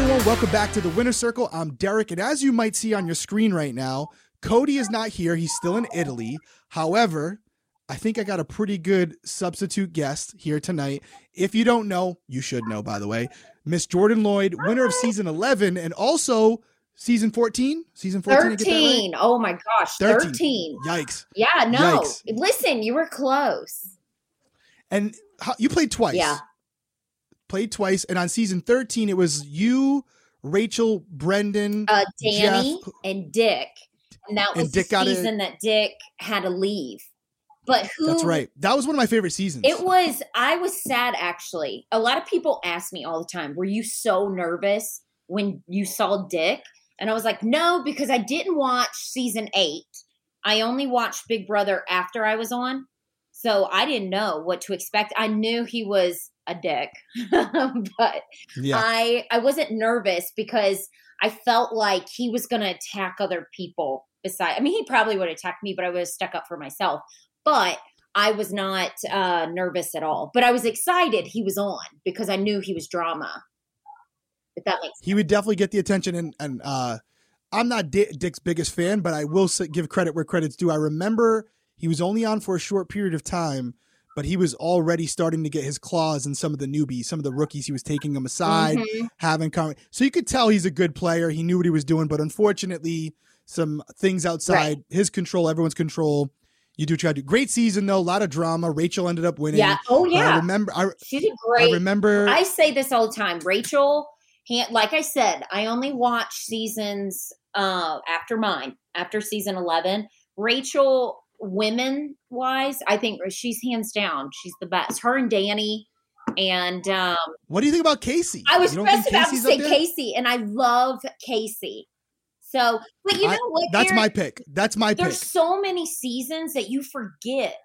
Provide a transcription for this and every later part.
everyone, welcome back to the Winner Circle. I'm Derrick, and as you might see on your screen right now, Cody is not here. He's still in Italy. However, I think I got a pretty good substitute guest here tonight. If you don't know, you should know, by the way. Miss Jordan Lloyd, winner of season 11 and also season 14. Season 14. 13. Right? Oh my gosh. 13. 13. Yikes. Yeah, no. Yikes. Listen, you were close. And how, you played twice. Yeah. Played twice. And on season 13, it was you, Rachel, Brendan, uh, Dani, Jeff, and Dick. And that was and the season that Dick had to leave. But who? That's right. That was one of my favorite seasons. It was. I was sad actually. A lot of people ask me all the time, "Were you so nervous when you saw Dick?" And I was like, "No, because I didn't watch season eight. I only watched Big Brother after I was on, so I didn't know what to expect. I knew he was a dick, but yeah. I I wasn't nervous because I felt like he was going to attack other people. Beside, I mean, he probably would attack me, but I would have stuck up for myself. But I was not uh, nervous at all. But I was excited he was on because I knew he was drama. If that makes sense. He would definitely get the attention. And, and uh, I'm not Dick's biggest fan, but I will give credit where credit's due. I remember he was only on for a short period of time, but he was already starting to get his claws in some of the newbies, some of the rookies. He was taking them aside, mm-hmm. having come. So you could tell he's a good player. He knew what he was doing, but unfortunately, some things outside right. his control, everyone's control, you do try to do great season though, a lot of drama. Rachel ended up winning. Yeah. Oh yeah. I remember. I, she did great. I remember. I say this all the time. Rachel, like I said, I only watch seasons uh, after mine, after season eleven. Rachel, women wise, I think she's hands down. She's the best. Her and Dani. And um, what do you think about Kaycee? I was just about to say Kaycee, and I love Kaycee. So, but you know I, what? That's my pick. That's my there's pick. There's so many seasons that you forget.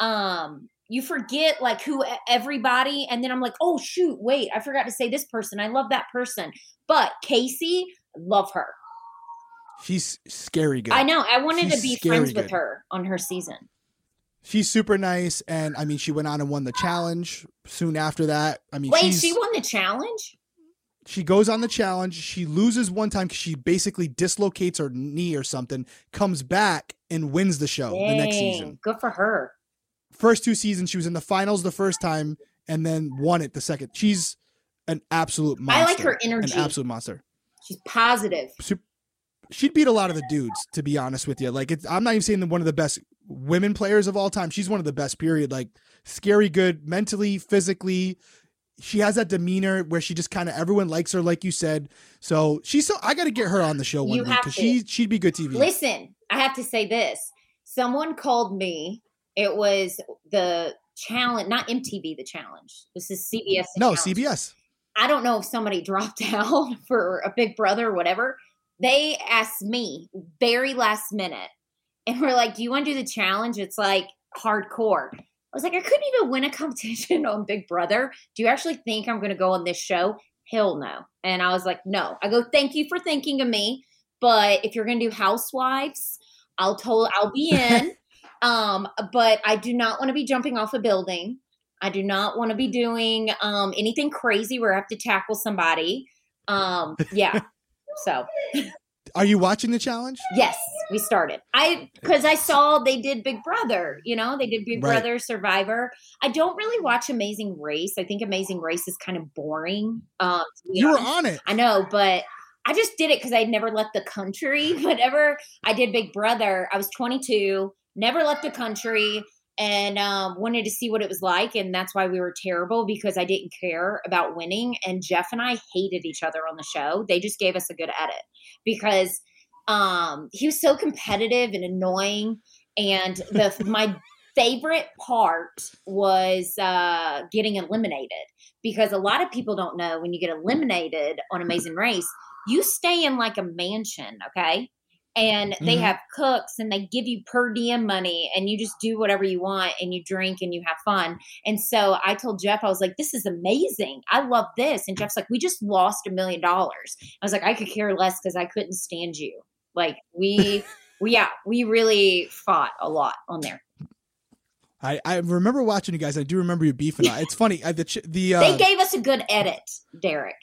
Um, you forget like who everybody, and then I'm like, oh shoot, wait, I forgot to say this person. I love that person. But Kaycee, love her. She's scary good. I know. I wanted She's to be friends good. with her on her season. She's super nice, and I mean, she went on and won the challenge soon after that. I mean, wait, she won the challenge she goes on the challenge. She loses one time because she basically dislocates her knee or something, comes back and wins the show Dang, the next season. Good for her. First two seasons, she was in the finals the first time and then won it the second. She's an absolute monster. I like her energy. An absolute monster. She's positive. She'd beat a lot of the dudes, to be honest with you. Like, I'm not even saying one of the best women players of all time. She's one of the best, period. Like, scary good mentally, physically she has that demeanor where she just kind of everyone likes her, like you said. So she's so I got to get her on the show one you week because she she'd be good TV. Listen, I have to say this. Someone called me. It was the challenge, not MTV. The challenge. This is CBS. No, challenge. CBS. I don't know if somebody dropped out for a Big Brother or whatever. They asked me very last minute, and we're like, "Do you want to do the challenge?" It's like hardcore. I was like, I couldn't even win a competition on Big Brother. Do you actually think I'm going to go on this show? Hell no. And I was like, no. I go, thank you for thinking of me, but if you're going to do Housewives, I'll told I'll be in. um, but I do not want to be jumping off a building. I do not want to be doing um anything crazy where I have to tackle somebody. Um, yeah. So are you watching the challenge? Yes, we started. I because I saw they did Big Brother. You know, they did Big right. Brother, Survivor. I don't really watch Amazing Race. I think Amazing Race is kind of boring. Um, you honest. were on it. I know, but I just did it because I'd never left the country. Whenever I did Big Brother, I was 22, never left the country and um, wanted to see what it was like. And that's why we were terrible because I didn't care about winning. And Jeff and I hated each other on the show. They just gave us a good edit because um, he was so competitive and annoying. And the my favorite part was uh, getting eliminated because a lot of people don't know when you get eliminated on Amazing Race, you stay in like a mansion, okay? And they mm-hmm. have cooks and they give you per diem money and you just do whatever you want and you drink and you have fun. And so I told Jeff, I was like, this is amazing. I love this. And Jeff's like, we just lost a million dollars. I was like, I could care less because I couldn't stand you. Like we, we, yeah, we really fought a lot on there. I, I remember watching you guys. I do remember you beefing. Up. It's funny. I, the the uh, they gave us a good edit, Derrick.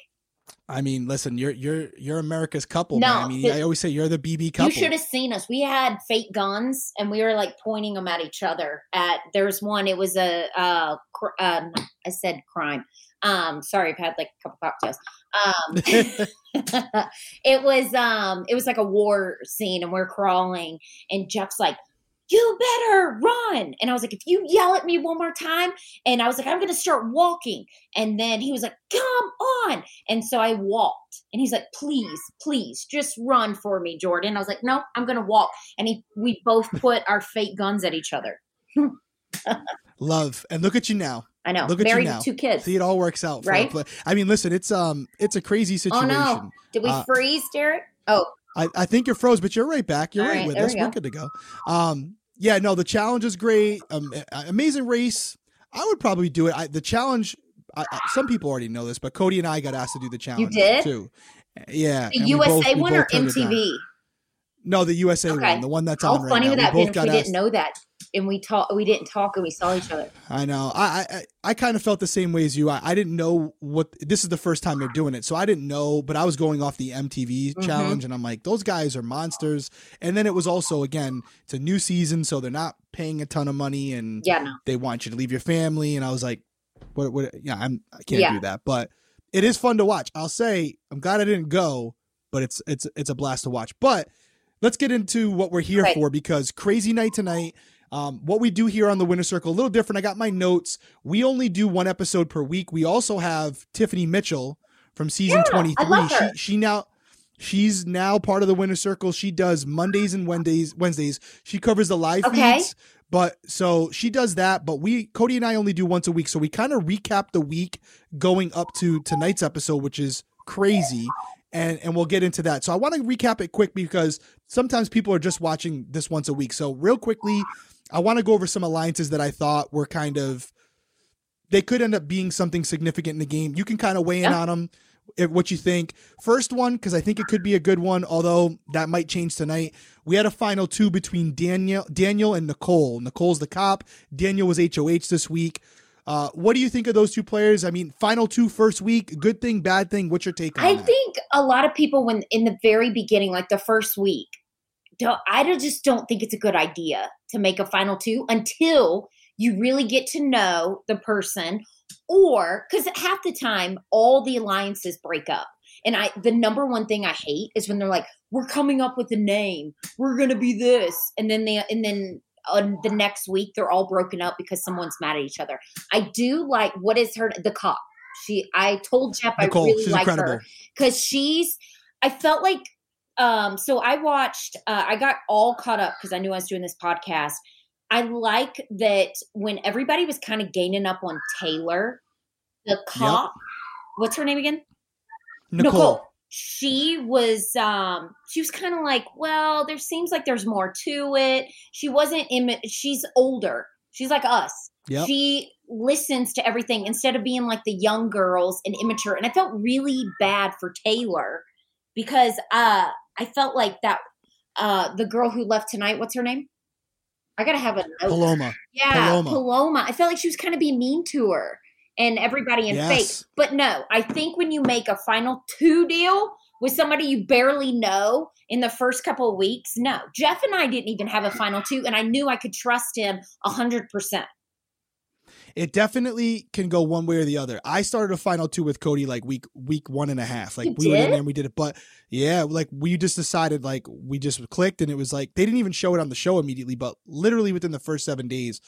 I mean, listen, you're you're you're America's couple. No, man. I mean, the- I always say you're the BB couple. You should have seen us. We had fake guns, and we were like pointing them at each other. At there's one. It was a uh, cr- um, I said crime. Um, sorry, I've had like a couple cocktails. Um, it was um, it was like a war scene, and we're crawling, and Jeff's like. You better run. And I was like, if you yell at me one more time, and I was like, I'm going to start walking. And then he was like, come on. And so I walked. And he's like, please, please, just run for me, Jordan. I was like, no, I'm going to walk. And he, we both put our fake guns at each other. Love, and look at you now. I know. Look at you Married now. two kids. See, it all works out, Right? I mean, listen, it's um, it's a crazy situation. Oh, no. Did we Uh, freeze, Derrick? Oh, I, I think you're froze, but you're right back. You're right, right, with us. we We're good to go. Um, yeah, no, the challenge is great. Um, amazing race. I would probably do it. I, the challenge. I, I, some people already know this, but Cody and I got asked to do the challenge You did? too. Yeah, the USA both- one or both turned it down. MTV? No, the USA Okay. one, the one that's How on right funny now. would We that been both if got we didn't know that and we talk, we didn't talk and we saw each other. I know. I I, I kind of felt the same way as you. I, I didn't know what this is the first time they're doing it, so I didn't know. But I was going off the MTV Mhm. challenge, and I'm like, those guys are monsters. And then it was also again, it's a new season, so they're not paying a ton of money, and Yeah, no. they want you to leave your family. And I was like, what? What? Yeah, I'm. I can't Yeah. do that. But it is fun to watch. I'll say, I'm glad I didn't go, but it's it's it's a blast to watch. But let's get into what we're here for because crazy night tonight. Um, what we do here on the Winner Circle a little different. I got my notes. We only do one episode per week. We also have Tiffany Mitchell from season Yeah, I twenty three. love her. She she now she's now part of the Winner Circle. She does Mondays and Wednesdays. Wednesdays. She covers the live Okay. feeds. But so she does that, but we Cody and I only do once a week. So we kind of recap the week going up to tonight's episode, which is crazy. And and we'll get into that. So I want to recap it quick because sometimes people are just watching this once a week. So real quickly, I want to go over some alliances that I thought were kind of they could end up being something significant in the game. You can kind of weigh in Yeah. on them, if, what you think. First one, because I think it could be a good one, although that might change tonight. We had a final two between Daniel, Daniel and Nicole. Nicole's the cop. Daniel was HOH this week. Uh, what do you think of those two players? I mean, final two first week, good thing, bad thing. What's your take on it? I that? think a lot of people, when in the very beginning, like the first week, don't, I just don't think it's a good idea to make a final two until you really get to know the person, or because half the time all the alliances break up. And I, the number one thing I hate is when they're like, "We're coming up with a name. We're gonna be this," and then they, and then on the next week they're all broken up because someone's mad at each other. I do like what is her the cop. She, I told Jeff Nicole, I really like her because she's i felt like um so i watched uh, i got all caught up because i knew i was doing this podcast. I like that when everybody was kind of gaining up on taylor the cop what's her name again? Nicole. she was um she was kind of like well there seems like there's more to it. She wasn't in she's older. She's like us. Yep. she listens to everything instead of being like the young girls and immature. And i felt really bad for taylor because uh i felt like that uh the girl who left tonight what's her name i gotta have a note. Paloma. yeah Paloma. paloma. i felt like she was kind of being mean to her and everybody in fake but no i think when you make a final two deal with somebody you barely know in the first couple of weeks no jeff and i didn't even have a final two and i knew i could trust him a hundred percent It definitely can go one way or the other. I started a final two with Cody like week week one and a half. Like You we were in there and we did it, but yeah, like we just decided like we just clicked and it was like they didn't even show it on the show immediately, but literally within the first seven days,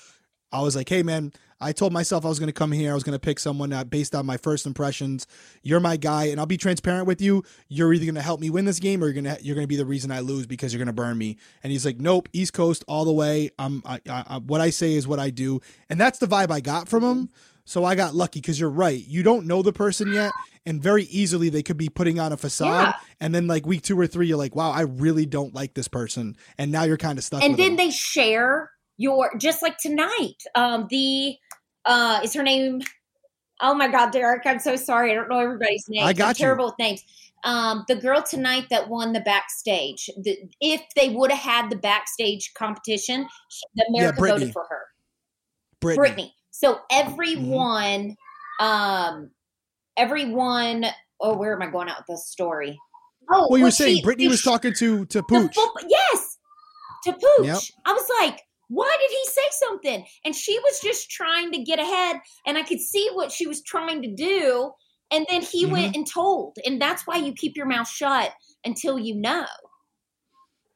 I was like, hey man, I told myself I was going to come here. I was going to pick someone based on my first impressions. You're my guy, and I'll be transparent with you. You're either going to help me win this game, or you're gonna you're gonna be the reason I lose because you're going to burn me. And he's like, nope, East Coast all the way. I'm I, I, what I say is what I do, and that's the vibe I got from him. So I got lucky because you're right. You don't know the person yet, and very easily they could be putting on a facade. Yeah. And then like week two or three, you're like, wow, I really don't like this person, and now you're kind of stuck. and then them. they share your just like tonight um the uh is her name oh my god derrick i'm so sorry i don't know everybody's name I got I'm you. terrible with names um the girl tonight that won the backstage the, if they would have had the backstage competition she- the america Brittany. voted for her Brittany. Brittany. So everyone, um, everyone oh, where am I going out with this story? Oh, well, you were saying she, Brittany was talking to to Pooch. yes, to Pooch. Yep. I was like, why did he say something? And she was just trying to get ahead, and I could see what she was trying to do. And then he mm-hmm. went and told, and that's why you keep your mouth shut until you know.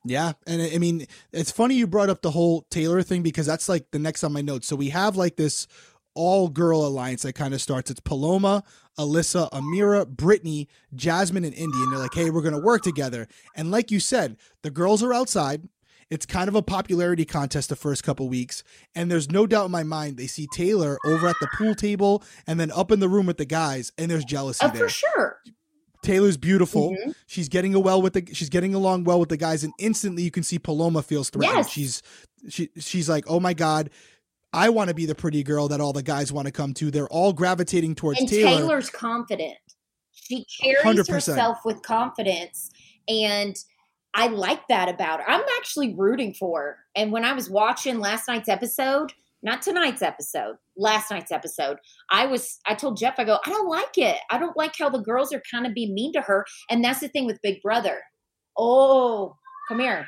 Yeah, and I mean, it's funny you brought up the whole Taylor thing because that's like the next on my notes. So we have like this all girl alliance that kind of starts. It's Paloma, Alyssa, Ameerah, Brittany, Jasmine, and Indy. And they're like, hey, we're going to work together. And like you said, the girls are outside. It's kind of a popularity contest the first couple weeks. And there's no doubt in my mind they see Taylor over at the pool table and then up in the room with the guys, and there's jealousy oh, there. For sure. Taylor's beautiful. Mm-hmm. She's getting a well with the she's getting along well with the guys, and instantly you can see Paloma feels threatened. Yes. She's she she's like, oh my god, I want to be the pretty girl that all the guys want to come to. They're all gravitating towards and Taylor. Taylor's confident. She carries 100%. herself with confidence. And I like that about her. I'm actually rooting for her. And when I was watching last night's episode, not tonight's episode, last night's episode, I was I told Jeff, I go, I don't like it. I don't like how the girls are kind of being mean to her. And that's the thing with Big Brother. Oh, come here.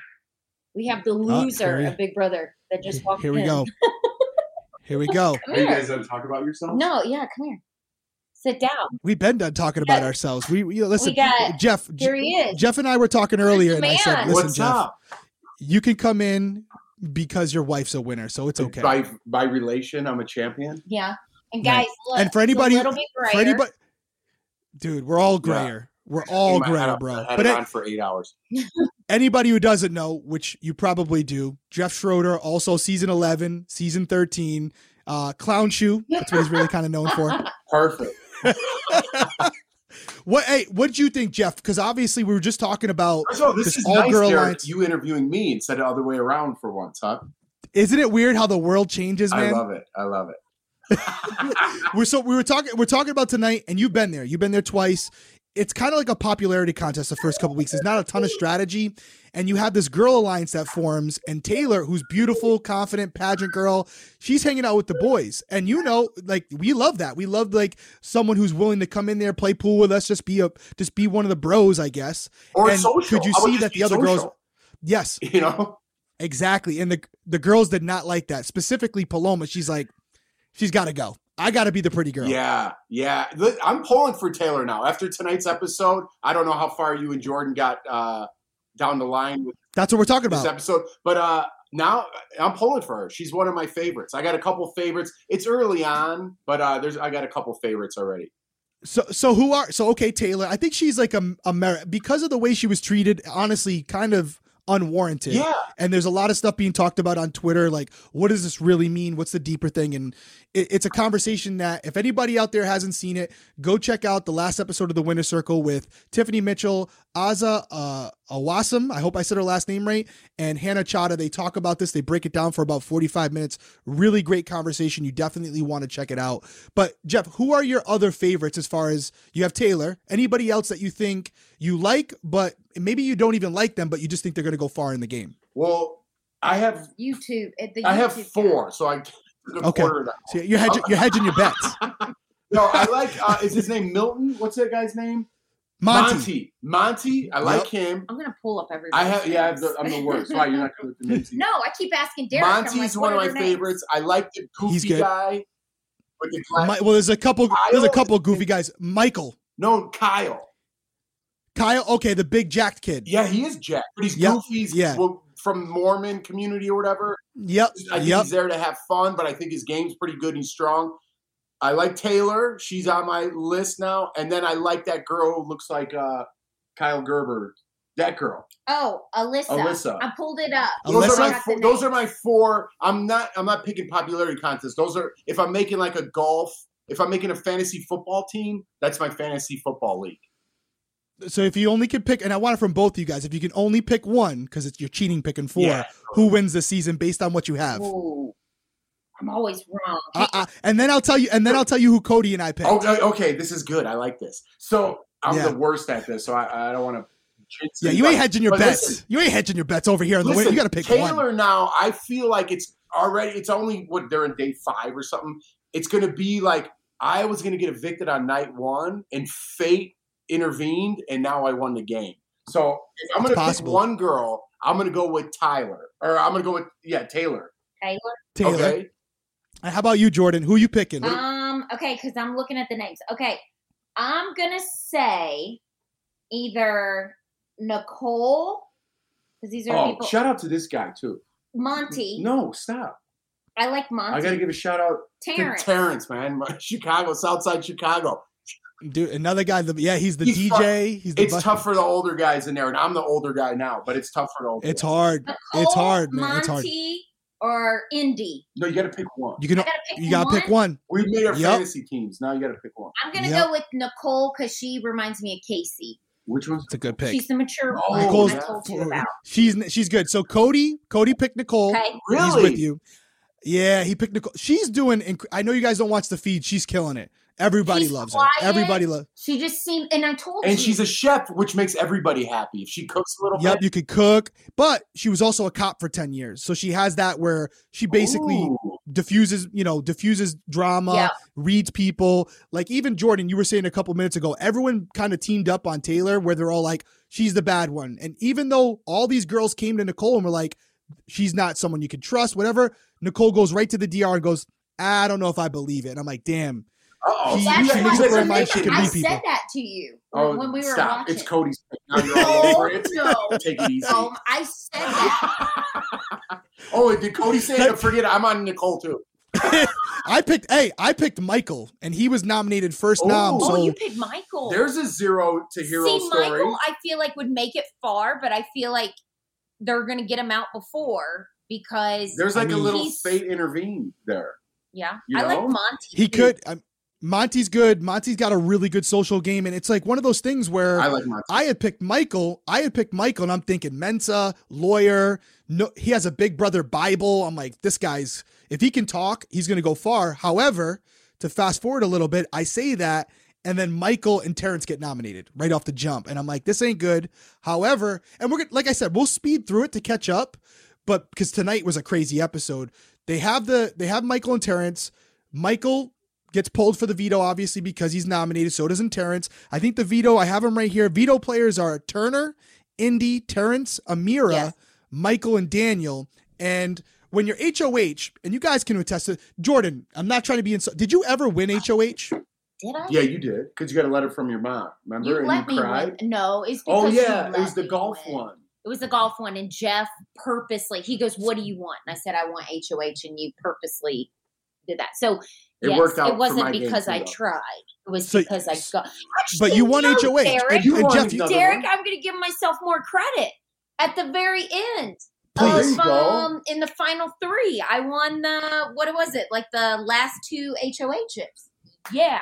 We have the loser oh, of Big Brother that just walked in. Here we in. go. Here we go. Are you guys done talk about yourself? No, yeah, come here. Sit down. We've been done talking about ourselves. We, we listen. We got, Jeff. Here he is. Jeff and I were talking earlier, and I said, "Listen, What's Jeff, up? you can come in because your wife's a winner, so it's okay." By by relation, I'm a champion. Yeah, and guys, right. look, and for anybody, for anybody, dude, we're all grayer. Yeah. We're all grayer, bro. but it, on for eight hours. anybody who doesn't know, which you probably do, Jeff Schroeder, also season 11, season 13, uh, Clown Shoe. That's what he's really kind of known for. Perfect. what? Hey, what did you think, Jeff? Because obviously we were just talking about all, this, this is all nice, girl alliance. You interviewing me instead of the other way around for once, huh? Isn't it weird how the world changes, man? I love it. I love it. we're so we were talking we're talking about tonight and you've been there you've been there twice it's kind of like a popularity contest the first couple weeks. There's not a ton of strategy. And you have this girl alliance that forms, and Taylor, who's beautiful, confident, pageant girl, she's hanging out with the boys. And you know, like we love that. We love like someone who's willing to come in there, play pool with us, just be a just be one of the bros, I guess. Or and social. Could you see that the other social? girls Yes. You know? Exactly. And the the girls did not like that. Specifically Paloma, she's like, she's gotta go. I got to be the pretty girl. Yeah, yeah. I'm pulling for Taylor now. After tonight's episode, I don't know how far you and Jordan got uh, down the line with. That's what we're talking this about. episode, but uh, now I'm pulling for her. She's one of my favorites. I got a couple favorites. It's early on, but uh, there's I got a couple favorites already. So so who are so okay Taylor? I think she's like a, a merit because of the way she was treated. Honestly, kind of unwarranted. Yeah. And there's a lot of stuff being talked about on Twitter, like what does this really mean? What's the deeper thing? And it, it's a conversation that if anybody out there hasn't seen it, go check out the last episode of the Winner Circle with Tiffany Mitchell, Azah uh, Awasum. I hope I said her last name right. And Hannah Chaddha. They talk about this. They break it down for about 45 minutes. Really great conversation. You definitely want to check it out. But Jeff, who are your other favorites as far as you have Taylor? Anybody else that you think you like, but maybe you don't even like them, but you just think they're going to go far in the game? Well, I have YouTube. YouTube I have four, so I okay. So you're hedging, you're hedging your bets. no, I like. Uh, is his name Milton? What's that guy's name? Monte. Monte. Monte. I like yep. him. I'm gonna pull up everybody. I have. Yeah, I have the, I'm the worst. Why you're not good with the names? no, I keep asking Derrick. Monte's like, one of my favorites. I like the goofy guy. With the My, well, there's a couple. Kyle there's a couple goofy guys. Michael. No, Kyle. Kyle. Okay, the big jacked kid. Yeah, he is jacked, but he's yep. goofy. He's, yeah. From Mormon community or whatever. Yep. I think yep. he's there to have fun, but I think his game's pretty good. He's strong. I like Taylor. She's on my list now. And then I like that girl who looks like uh, Kaia Gerber. That girl. Oh, Alyssa. Alyssa. I pulled it up. Those are my four, those are my four. I'm not I'm not picking popularity contests. Those are if I'm making like a golf, if I'm making a fantasy football team, that's my fantasy football league so if you only could pick, and I want it from both of you guys, if you can only pick one, because it's you're cheating picking four, yeah. who wins the season based on what you have? Ooh, I'm always wrong. Uh, uh, and then I'll tell you, and then I'll tell you who Cody and I picked. Okay, okay, this is good. I like this. So I'm yeah. the worst at this, so I, I don't want to. Yeah, you ain't hedging your bets. Listen, you ain't hedging your bets over here. In the listen, you got to pick Taylor one. now. I feel like it's already. It's only what they're in day five or something. It's going to be like I was going to get evicted on night one, and fate intervened, and now I won the game. So if I'm going to pick one girl, I'm going to go with Tyler, or I'm going to go with yeah Taylor. Taylor. Taylor. Okay. How about you, Jordan? Who you picking? Um. Okay, because I'm looking at the names. Okay, I'm gonna say either Nicole, because these are Oh, people. shout out to this guy too. Monte. No, stop. I like Monte. I got to give a shout out Terrance. to Terrance, man. Chicago, Southside Chicago. Dude, another guy. The, yeah, he's the He's DJ. He's the It's bu- tough for the older guys in there, and I'm the older guy now, but it's tough for the older. It's guys. hard. Nicole, It's hard, man. It's hard. Monte or Indy. No, you got to pick one. You can. Gotta pick You gotta one. pick one. We made our Yep. fantasy teams. Now you got to pick one. I'm gonna Yep. go with Nicole because she reminds me of Kaycee. Which one's It's a good pick. She's the mature Oh, one Nicole's- I told you about. She's she's good. So Cody, Cody picked Nicole. Okay. He's really with you. Yeah, he picked Nicole. She's doing. Inc- I know you guys don't watch the feed. She's killing it. Everybody She's loves quiet. her. Everybody loves. She just seemed, and I told you. And she's a chef, which makes everybody happy. If she cooks a little Yep, bit, you could cook, but she was also a cop for ten years, so she has that where she basically Ooh. diffuses, you know, diffuses drama, Yeah. reads people. Like even Jordan, you were saying a couple minutes ago, everyone kind of teamed up on Taylor, where they're all like, she's the bad one, and even though all these girls came to Nicole and were like, she's not someone you can trust, whatever, Nicole goes right to the DR and goes, ah, I don't know if I believe it, and I'm like, damn. Uh-oh. She- That's why makes up her I said that. I people. said that to you Oh, when we were stop! watching. It's Cody's. pick. Now you're all over Oh, it. no. Take it easy. Um, I said that. oh, did Cody say it? Forget it. I'm on Nicole too. I picked, hey, I picked Michael, and he was nominated first nom. Oh. Oh, you picked Michael. There's a zero to hero See, story. Michael, I feel like would make it far, but I feel like they're gonna get him out before because There's I like a little fate intervened there. yeah, you I like? Monte. he too. could. Um, Monte's good. Monte's got a really good social game, and it's like one of those things where I like I had picked Michael. I had picked Michael, and I'm thinking Mensa, lawyer. No, he has a Big Brother Bible. I'm like, this guy's if he can talk, he's going to go far. However, to fast forward a little bit, I say that, and then Michael and Terrance get nominated right off the jump, and I'm like, this ain't good. However, and we're like I said, we'll speed through it to catch up, but because tonight was a crazy episode, they have the they have Michael and Terrance. Michael gets pulled for the veto, obviously, because he's nominated. So doesn't Terrance. I think the veto, I have him right here. Veto players are Turner, Indy, Terrance, Ameerah, Yes. Michael, and Daniel. And when you're HOH, and you guys can attest to Jordan, I'm not trying to be in. Did you ever win uh, HOH? Did I? yeah, you did because you got a letter from your mom. Remember? You and let you me cried. win. No, it's because Oh you yeah, it was the golf win. one. It was the golf one, and Jeff purposely he goes, "What do you want?" And I said, "I want HOH," and you purposely did that. So It yes, worked out. it wasn't my game because too, I tried. It was So- because I got. But you won no, HOH. Derrick. And, You and Jeff, you, Derrick. I'm going to give myself more credit at the very end. Please. Of, go. um, in the final three, I won the what was it? Like the last two HOHs. Yeah,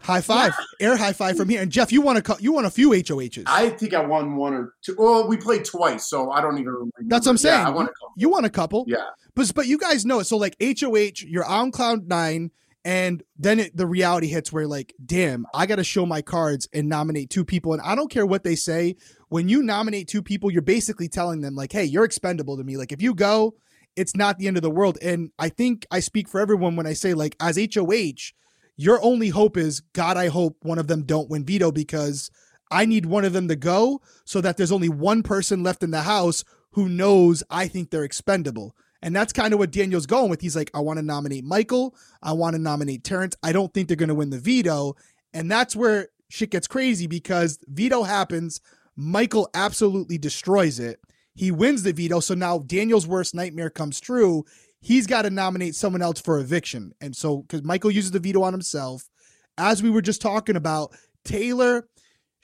high five, air high five from here. And Jeff, you want a cou- you won a few HOHs. I think I won one or two. Well, we played twice, so I don't even remember. That's what I'm saying. Yeah, I won a couple. you won a couple. Yeah. But but you guys know it. So like HOH, you're on cloud nine, and then it, the reality hits where like, damn, I got to show my cards and nominate two people. And I don't care what they say. When you nominate two people, you're basically telling them like, hey, you're expendable to me. Like if you go, it's not the end of the world. And I think I speak for everyone when I say like, as HOH, your only hope is God. I hope one of them don't win veto because I need one of them to go so that there's only one person left in the house who knows I think they're expendable. And that's kind of what Daniel's going with. He's like, I want to nominate Michael. I want to nominate Terrance. I don't think they're going to win the veto. And that's where shit gets crazy because veto happens. Michael absolutely destroys it. He wins the veto. So now Daniel's worst nightmare comes true. He's got to nominate someone else for eviction. And so, because Michael uses the veto on himself, as we were just talking about, Taylor,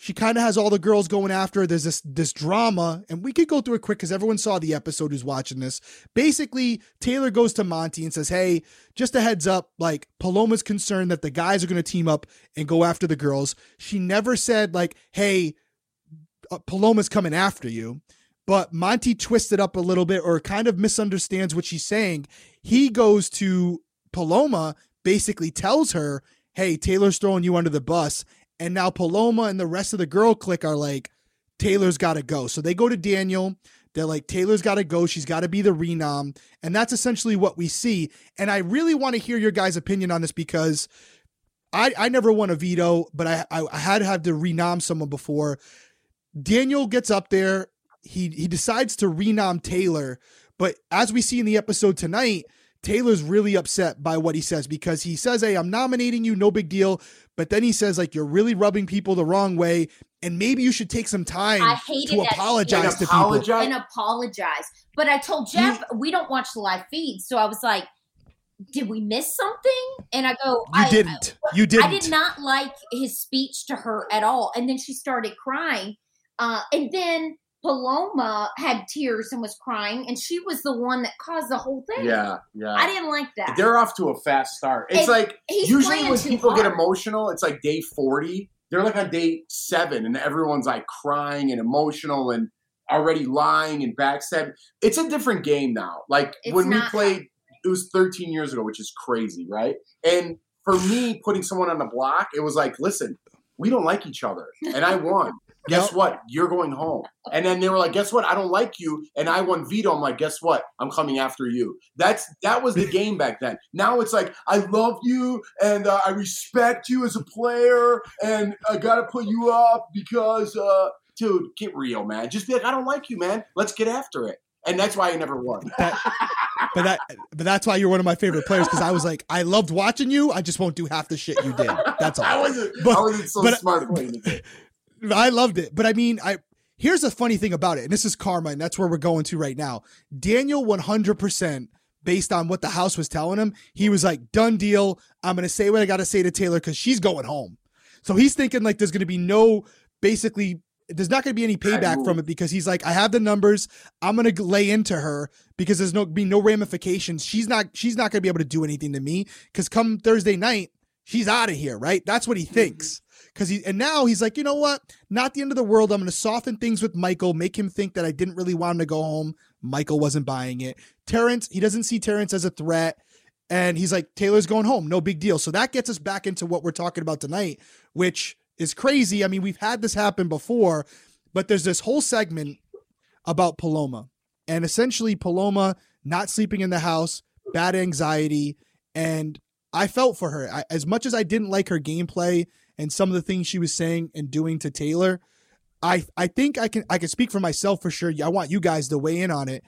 she kind of has all the girls going after her. There's this this drama, and we could go through it quick because everyone saw the episode who's watching this. Basically, Taylor goes to Monte and says, "Hey, just a heads up, like Paloma's concerned that the guys are going to team up and go after the girls." She never said like, "Hey, uh, Paloma's coming after you." But Monte twisted up a little bit or kind of misunderstands what she's saying. He goes to Paloma, basically tells her, Hey, Taylor's throwing you under the bus. And now Paloma and the rest of the girl clique are like, Taylor's got to go. So they go to Daniel. They're like, Taylor's got to go. She's got to be the renom. And that's essentially what we see. And I really want to hear your guys' opinion on this because I, I never won a veto, but I, I, had to have to renom someone before. Daniel gets up there. He he decides to renom Taylor, but as we see in the episode tonight, Taylor's really upset by what he says because he says, Hey, I'm nominating you, no big deal. But then he says, like, you're really rubbing people the wrong way. And maybe you should take some time I hated to that apologize And to people. apologize. and apologize. But I told Jeff we don't watch the live feed, so I was like, "Did we miss something?" And I go, You I, didn't. You didn't. I did not like his speech to her at all. And then she started crying. Uh, and then Paloma had tears and was crying, and she was the one that caused the whole thing. yeah, yeah. I didn't like that. They're off to a fast start. It's And like usually when people get emotional, it's like day 40. They're like on day seven, and everyone's like crying and emotional and already lying and backstabbing. It's a different game now. Like It's when we played, it was 13 years ago, which is crazy, right? And for me, putting someone on the block, it was like, listen, we don't like each other, and I won. Guess Yep. what? You're going home. And then they were like, "Guess what? I don't like you." And I won veto. I'm like, "Guess what? I'm coming after you." That's that was the game back then. Now it's like, "I love you and uh, I respect you as a player, and I gotta put you up because, uh, dude, get real, man. Just be like, I don't like you, man. Let's get after it." And that's why I never won. That- but that but that's why you're one of my favorite players because I was like, I loved watching you. I just won't do half the shit you did. That's all. I wasn't. But- I wasn't so but- smart playing the game. I loved it. But I mean, I here's the funny thing about it, and this is karma, and that's where we're going to right now. Daniel 100% based on what the house was telling him, he was like, done deal. I'm going to say what I got to say to Taylor because she's going home. So he's thinking like there's going to be no, basically, there's not going to be any payback from it because he's like, I have the numbers. I'm going to lay into her because there's no be no ramifications. She's not she's not going to be able to do anything to me because come Thursday night, she's out of here, right? That's what he thinks. Cause he and now he's like, you know what? Not the end of the world. I'm gonna soften things with Michael, make him think that I didn't really want him to go home. Michael wasn't buying it. Terrance, he doesn't see Terrance as a threat. And he's like, Taylor's going home, no big deal. So that gets us back into what we're talking about tonight, which is crazy. I mean, we've had this happen before, but there's this whole segment about Paloma. And essentially, Paloma not sleeping in the house, bad anxiety. And I felt for her. I, as much as I didn't like her gameplay and some of the things she was saying and doing to Taylor, I I think I can I can speak for myself for sure. I want you guys to weigh in on it.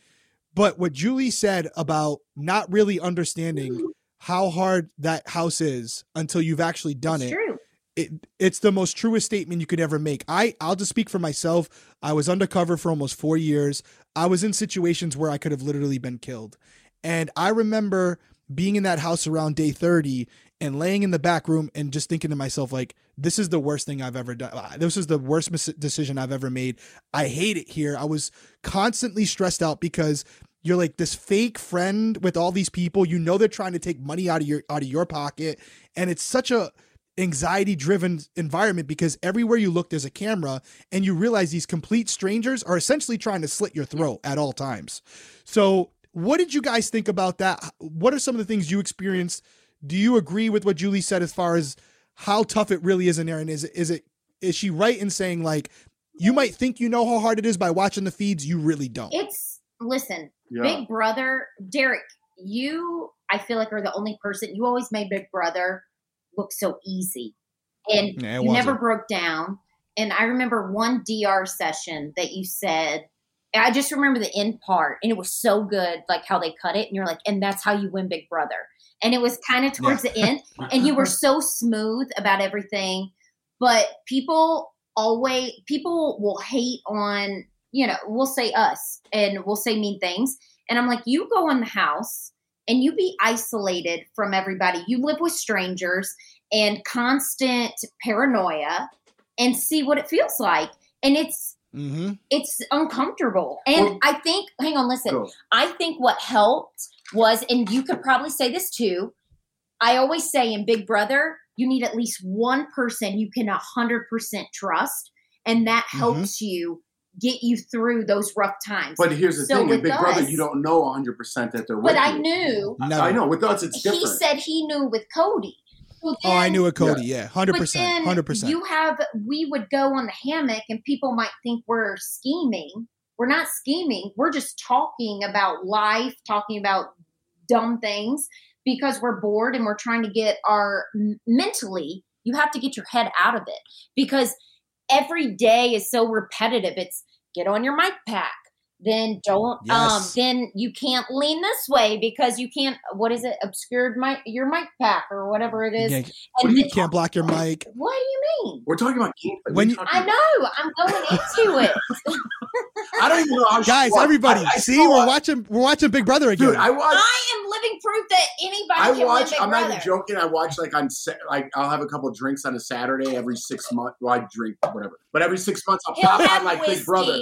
But what Julie said about not really understanding how hard that house is until you've actually done it's it true. it it's the most truest statement you could ever make. I I'll just speak for myself. I was undercover for almost 4 years. I was in situations where I could have literally been killed. And I remember being in that house around day 30 and laying in the back room and just thinking to myself like this is the worst thing I've ever done. Uh, This is the worst mis- decision I've ever made. I hate it here. I was constantly stressed out because you're like this fake friend with all these people. You know they're trying to take money out of your out of your pocket and it's such a anxiety driven environment because everywhere you look there's a camera and you realize these complete strangers are essentially trying to slit your throat at all times. So, what did you guys think about that? What are some of the things you experienced? Do you agree with what Julie said as far as how tough it really is in there and is it is it is she right in saying like you might think you know how hard it is by watching the feeds, you really don't. It's listen, Yeah. Big Brother, Derrick. You, I feel like, are the only person. You always made Big Brother look so easy, and Yeah, you never wasn't. broke down. And I remember one DR session that you said. I just remember the end part, and it was so good, like how they cut it, and you're like, and that's how you win Big Brother. And it was kind of towards the end, and you were so smooth about everything. But people always, people will hate on, you know, we'll say us, and we'll say mean things, and I'm like, you go in the house and you be isolated from everybody. You live with strangers and constant paranoia and see what it feels like. And it's Mhm. it's uncomfortable. And Well- I think hang on, listen. Go. I think what helped was and you could probably say this too. I always say in Big Brother, you need at least one person you can 100% trust and that Mhm. helps you get you through those rough times. But here's the So thing: with Big Brother, you don't know 100 percent that they're with but I you. knew Never. I know with us, it's different. he said he knew with Cody. So Oh, I knew it, Cody. Yeah, hundred But percent, then hundred percent. You have we would go on the hammock and people might think we're scheming. We're not scheming. We're just talking about life, talking about dumb things. because we're bored and we're trying to get our mentally, you have to get your head out of it because every day is so repetitive. It's get on your mic pack, then don't um, yes. um then you can't lean this way because you can't what is it obscured my your mic pack or whatever it is yeah. and you can't block your mic what do you mean we're talking about gameplay when you, i know i'm going into it i don't even know how guys everybody I, I see we're watching we're watching big brother again Dude, i watch i am living proof that anybody i can watch i'm brother. not even joking i watch like on like i'll have a couple drinks on a saturday every six months well i drink whatever but every six months i'll pop on like whiskey. big brother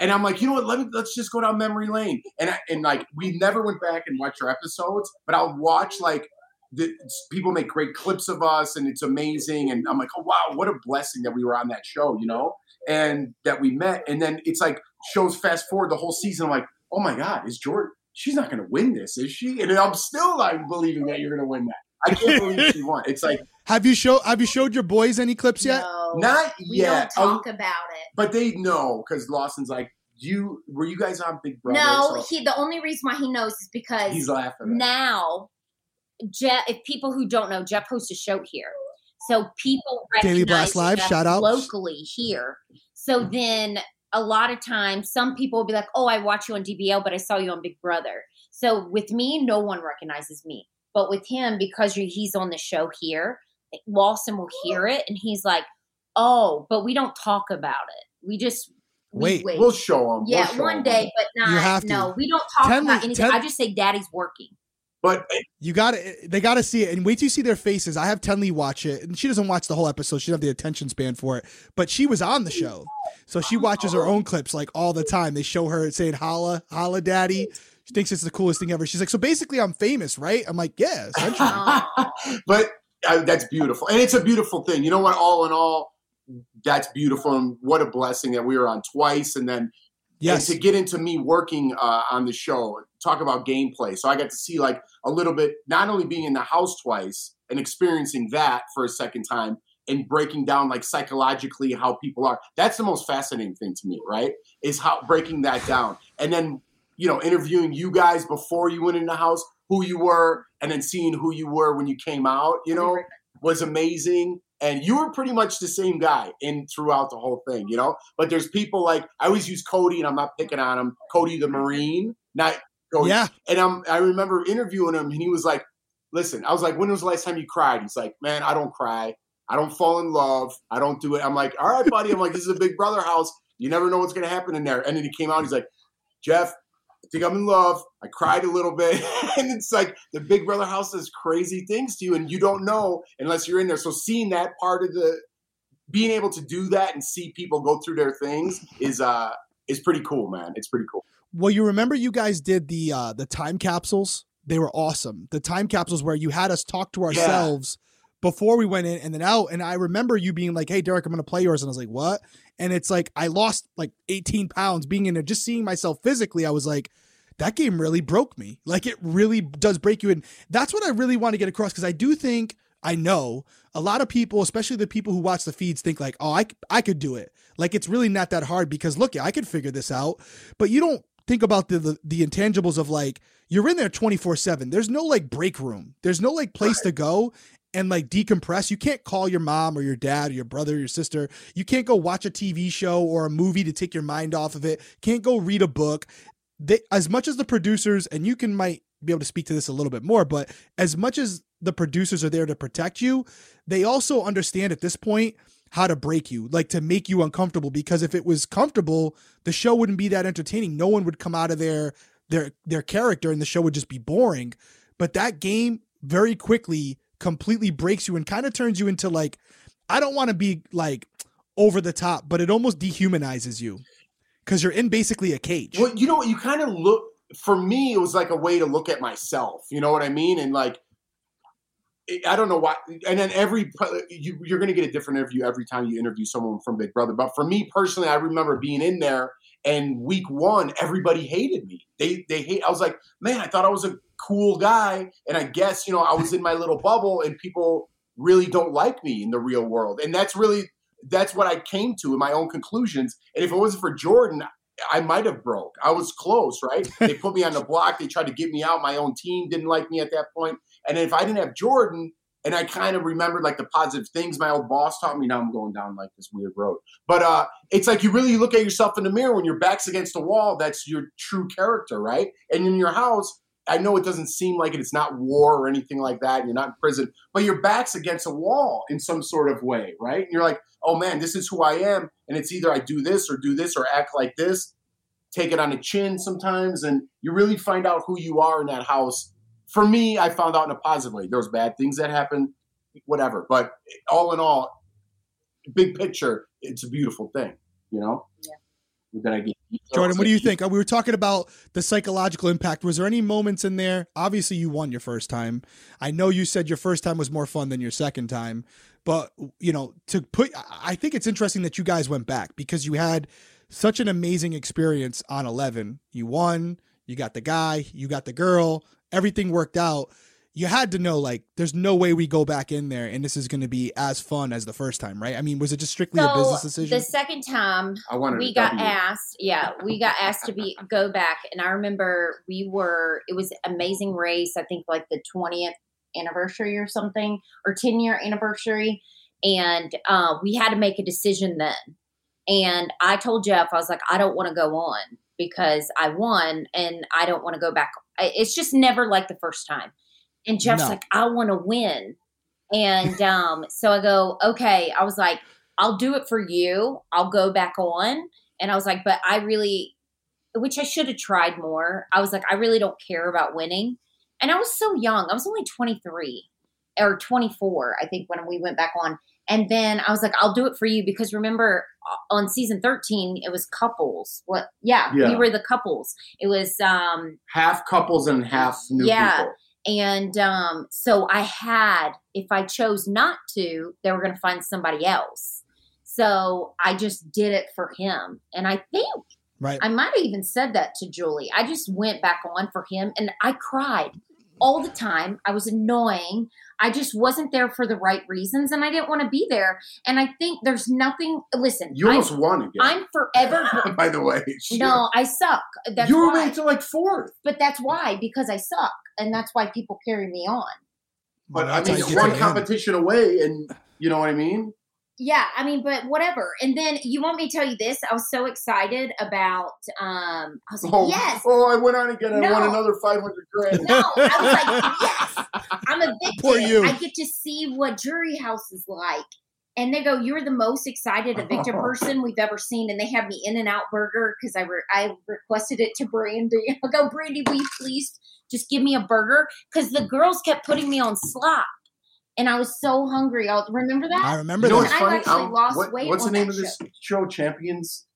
and I'm like, you know what? Let me let's just go down memory lane. And I, and like we never went back and watched our episodes, but I'll watch like the, people make great clips of us, and it's amazing. And I'm like, oh wow, what a blessing that we were on that show, you know, and that we met. And then it's like shows fast forward the whole season. I'm like, oh my god, is Jordan? She's not going to win this, is she? And I'm still like believing that you're going to win that. I can't believe she won. It's like have you show Have you showed your boys any clips yet? No, Not we yet. don't talk um, about it. But they know because Lawson's like, you were you guys on Big Brother? No, so he. The only reason why he knows is because he's laughing. Now, Jeff. If people who don't know, Jeff hosts a show here, so people Daily Blast Live. Jeff shout out locally here. So then a lot of times some people will be like, "Oh, I watch you on DBL, but I saw you on Big Brother." So with me, no one recognizes me, but with him, because he's on the show here, Lawson will hear it and he's like, "Oh, but we don't talk about it. We just wait, wait. We'll show him. Yeah, we'll one day, but not. You have to. No, we don't talk ten, about anything. Ten, I just say Daddy's working. But eh, you got to eh, they got to see it and wait till you see their faces. I have Tenley watch it, and she doesn't watch the whole episode. She doesn't have the attention span for it, but she was on the show, so she watches her own clips like all the time. They show her saying "Holla, holla, daddy." She thinks it's the coolest thing ever. She's like, so basically, I'm famous, right? I'm like, yeah, essentially. but uh, that's beautiful, and it's a beautiful thing. You know what? All in all, that's beautiful, and what a blessing that we were on twice, and then yes. And to get into me working uh, on the show, talk about gameplay. So I got to see like a little bit, not only being in the house twice and experiencing that for a second time, and breaking down like psychologically how people are. That's the most fascinating thing to me, right? Is how breaking that down, and then you know interviewing you guys before you went in the house, who you were, and then seeing who you were when you came out. You know, was amazing and you were pretty much the same guy in throughout the whole thing, you know. But there's people like I always use Cody, and I'm not picking on him. Cody the Marine, not Cody. Yeah. And I'm I remember interviewing him, and he was like, "Listen," I was like, "When was the last time you cried?" He's like, "Man, I don't cry. I don't fall in love. I don't do it." I'm like, "All right, buddy." I'm like, "This is a Big Brother house. You never know what's gonna happen in there." And then he came out. He's like, "Jeff, I think I'm in love. I cried a little bit. and it's like the Big Brother house does crazy things to you, and you don't know unless you're in there. So seeing that part of the being able to do that and see people go through their things is uh is pretty cool, man. It's pretty cool. Well, you remember you guys did the uh the time capsules? They were awesome. The time capsules where you had us talk to ourselves. Before we went in and then out. And I remember you being like, Hey Derrick, I'm gonna play yours. And I was like, What? And it's like I lost like 18 pounds being in there, just seeing myself physically. I was like, that game really broke me. Like it really does break you. And that's what I really want to get across because I do think I know a lot of people, especially the people who watch the feeds, think like, oh, I, I could do it. Like it's really not that hard because look, I could figure this out. But you don't think about the, the, the intangibles of like, you're in there 24 7. There's no like break room, there's no like place right. to go and like decompress. You can't call your mom or your dad or your brother or your sister. You can't go watch a TV show or a movie to take your mind off of it. Can't go read a book. They as much as the producers and you can might be able to speak to this a little bit more, but as much as the producers are there to protect you, they also understand at this point how to break you, like to make you uncomfortable because if it was comfortable, the show wouldn't be that entertaining. No one would come out of their their their character and the show would just be boring. But that game very quickly completely breaks you and kind of turns you into like I don't want to be like over the top, but it almost dehumanizes you because you're in basically a cage. Well, you know what? You kind of look for me. It was like a way to look at myself. You know what I mean? And like, I don't know why. And then every you, you're going to get a different interview every time you interview someone from Big Brother. But for me personally, I remember being in there and week one, everybody hated me. They they hate. I was like, man, I thought I was a cool guy, and I guess you know I was in my little bubble, and people really don't like me in the real world. And that's really that's what I came to in my own conclusions. And if it wasn't for Jordan, I might have broke. I was close, right? they put me on the block. They tried to get me out. My own team didn't like me at that point. And if I didn't have Jordan, and I kind of remembered like the positive things my old boss taught me. Now I'm going down like this weird road. But uh, it's like you really look at yourself in the mirror when your back's against the wall. That's your true character, right? And in your house, I know it doesn't seem like it. It's not war or anything like that. And you're not in prison, but your back's against a wall in some sort of way, right? And you're like, oh man, this is who I am. And it's either I do this or do this or act like this, take it on the chin sometimes. And you really find out who you are in that house for me, I found out in a positive way. There was bad things that happened, whatever. But all in all, big picture, it's a beautiful thing, you know. Yeah. That I get. Jordan, what do you think? Uh, We were talking about the psychological impact. Was there any moments in there? Obviously, you won your first time. I know you said your first time was more fun than your second time, but you know, to put, I think it's interesting that you guys went back because you had such an amazing experience on 11. You won, you got the guy, you got the girl, everything worked out. You had to know, like, there's no way we go back in there and this is going to be as fun as the first time, right? I mean, was it just strictly a business decision? the second time I wanted. we got W. asked yeah we got asked to be go back and i remember we were it was amazing race i think like the 20th anniversary or something or 10 year anniversary and uh, we had to make a decision then and i told jeff i was like i don't want to go on because i won and i don't want to go back it's just never like the first time and jeff's No. like i want to win and um, so i go okay i was like I'll do it for you. I'll go back on. And I was like, but I really, which I should have tried more. I was like, I really don't care about winning. And I was so young. I was only 23 or 24, I think, when we went back on. And then I was like, I'll do it for you because remember uh, on season 13, it was couples. What? Yeah, Yeah. we were the couples. It was, um, half couples and half new Yeah. people. and um, so I had, if I chose not to, they were going to find somebody else. So I just did it for him. And I think right. I might have even said that to Julie. I just went back on for him and I cried all the time. I was annoying. I just wasn't there for the right reasons and I didn't want to be there. And I think there's nothing, listen, You I'm, almost won again. I'm forever. by the way. Shit. No, I suck. That's you were why. ranked to like fourth. But that's why, because I suck. And that's why people carry me on. But Well, I mean, how you it's one competition away, and you know what I mean. Yeah, I mean, but whatever. And then you want me to tell you this? I was so excited about. um I was like, Oh, yes. Oh, I went on again. I won another five hundred grand. No, I was like, yes. I'm a victim. Poor you. I get to see what Jury House is like. And they go, "You're the most excited evicted person we've ever seen." And they have me In and Out Burger because I re- I requested it to Brandy. I go, Brandy, will you please just give me a burger? Because the girls kept putting me on slop, and I was so hungry. I'll remember that. I remember You know that. what's I've funny? actually Um, lost what- weight what's the name that of this show? Champions?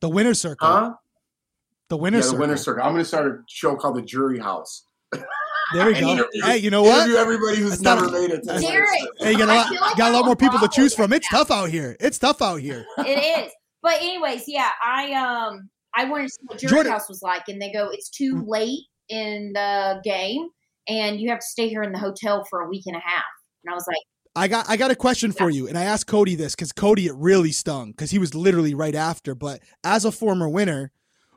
The winner circle. Huh? The winner yeah, the circle. winner circle. I'm going to start a show called The Jury House. There we go. interview- Hey, you know what? Interview everybody who's That's not never a- made it. To the Derrick. Hey, you got a lot, like got a I'm lot more people to choose from. right It's tough out here. It's tough out here. it is. But anyways, yeah, I um I wanted to see what Jury Jordan- House was like, and they go, it's too late in the game, and you have to stay here in the hotel for a week and a half. And I was like, I got I got a question for you, and I asked Cody this because Cody it really stung because he was literally right after. But as a former winner,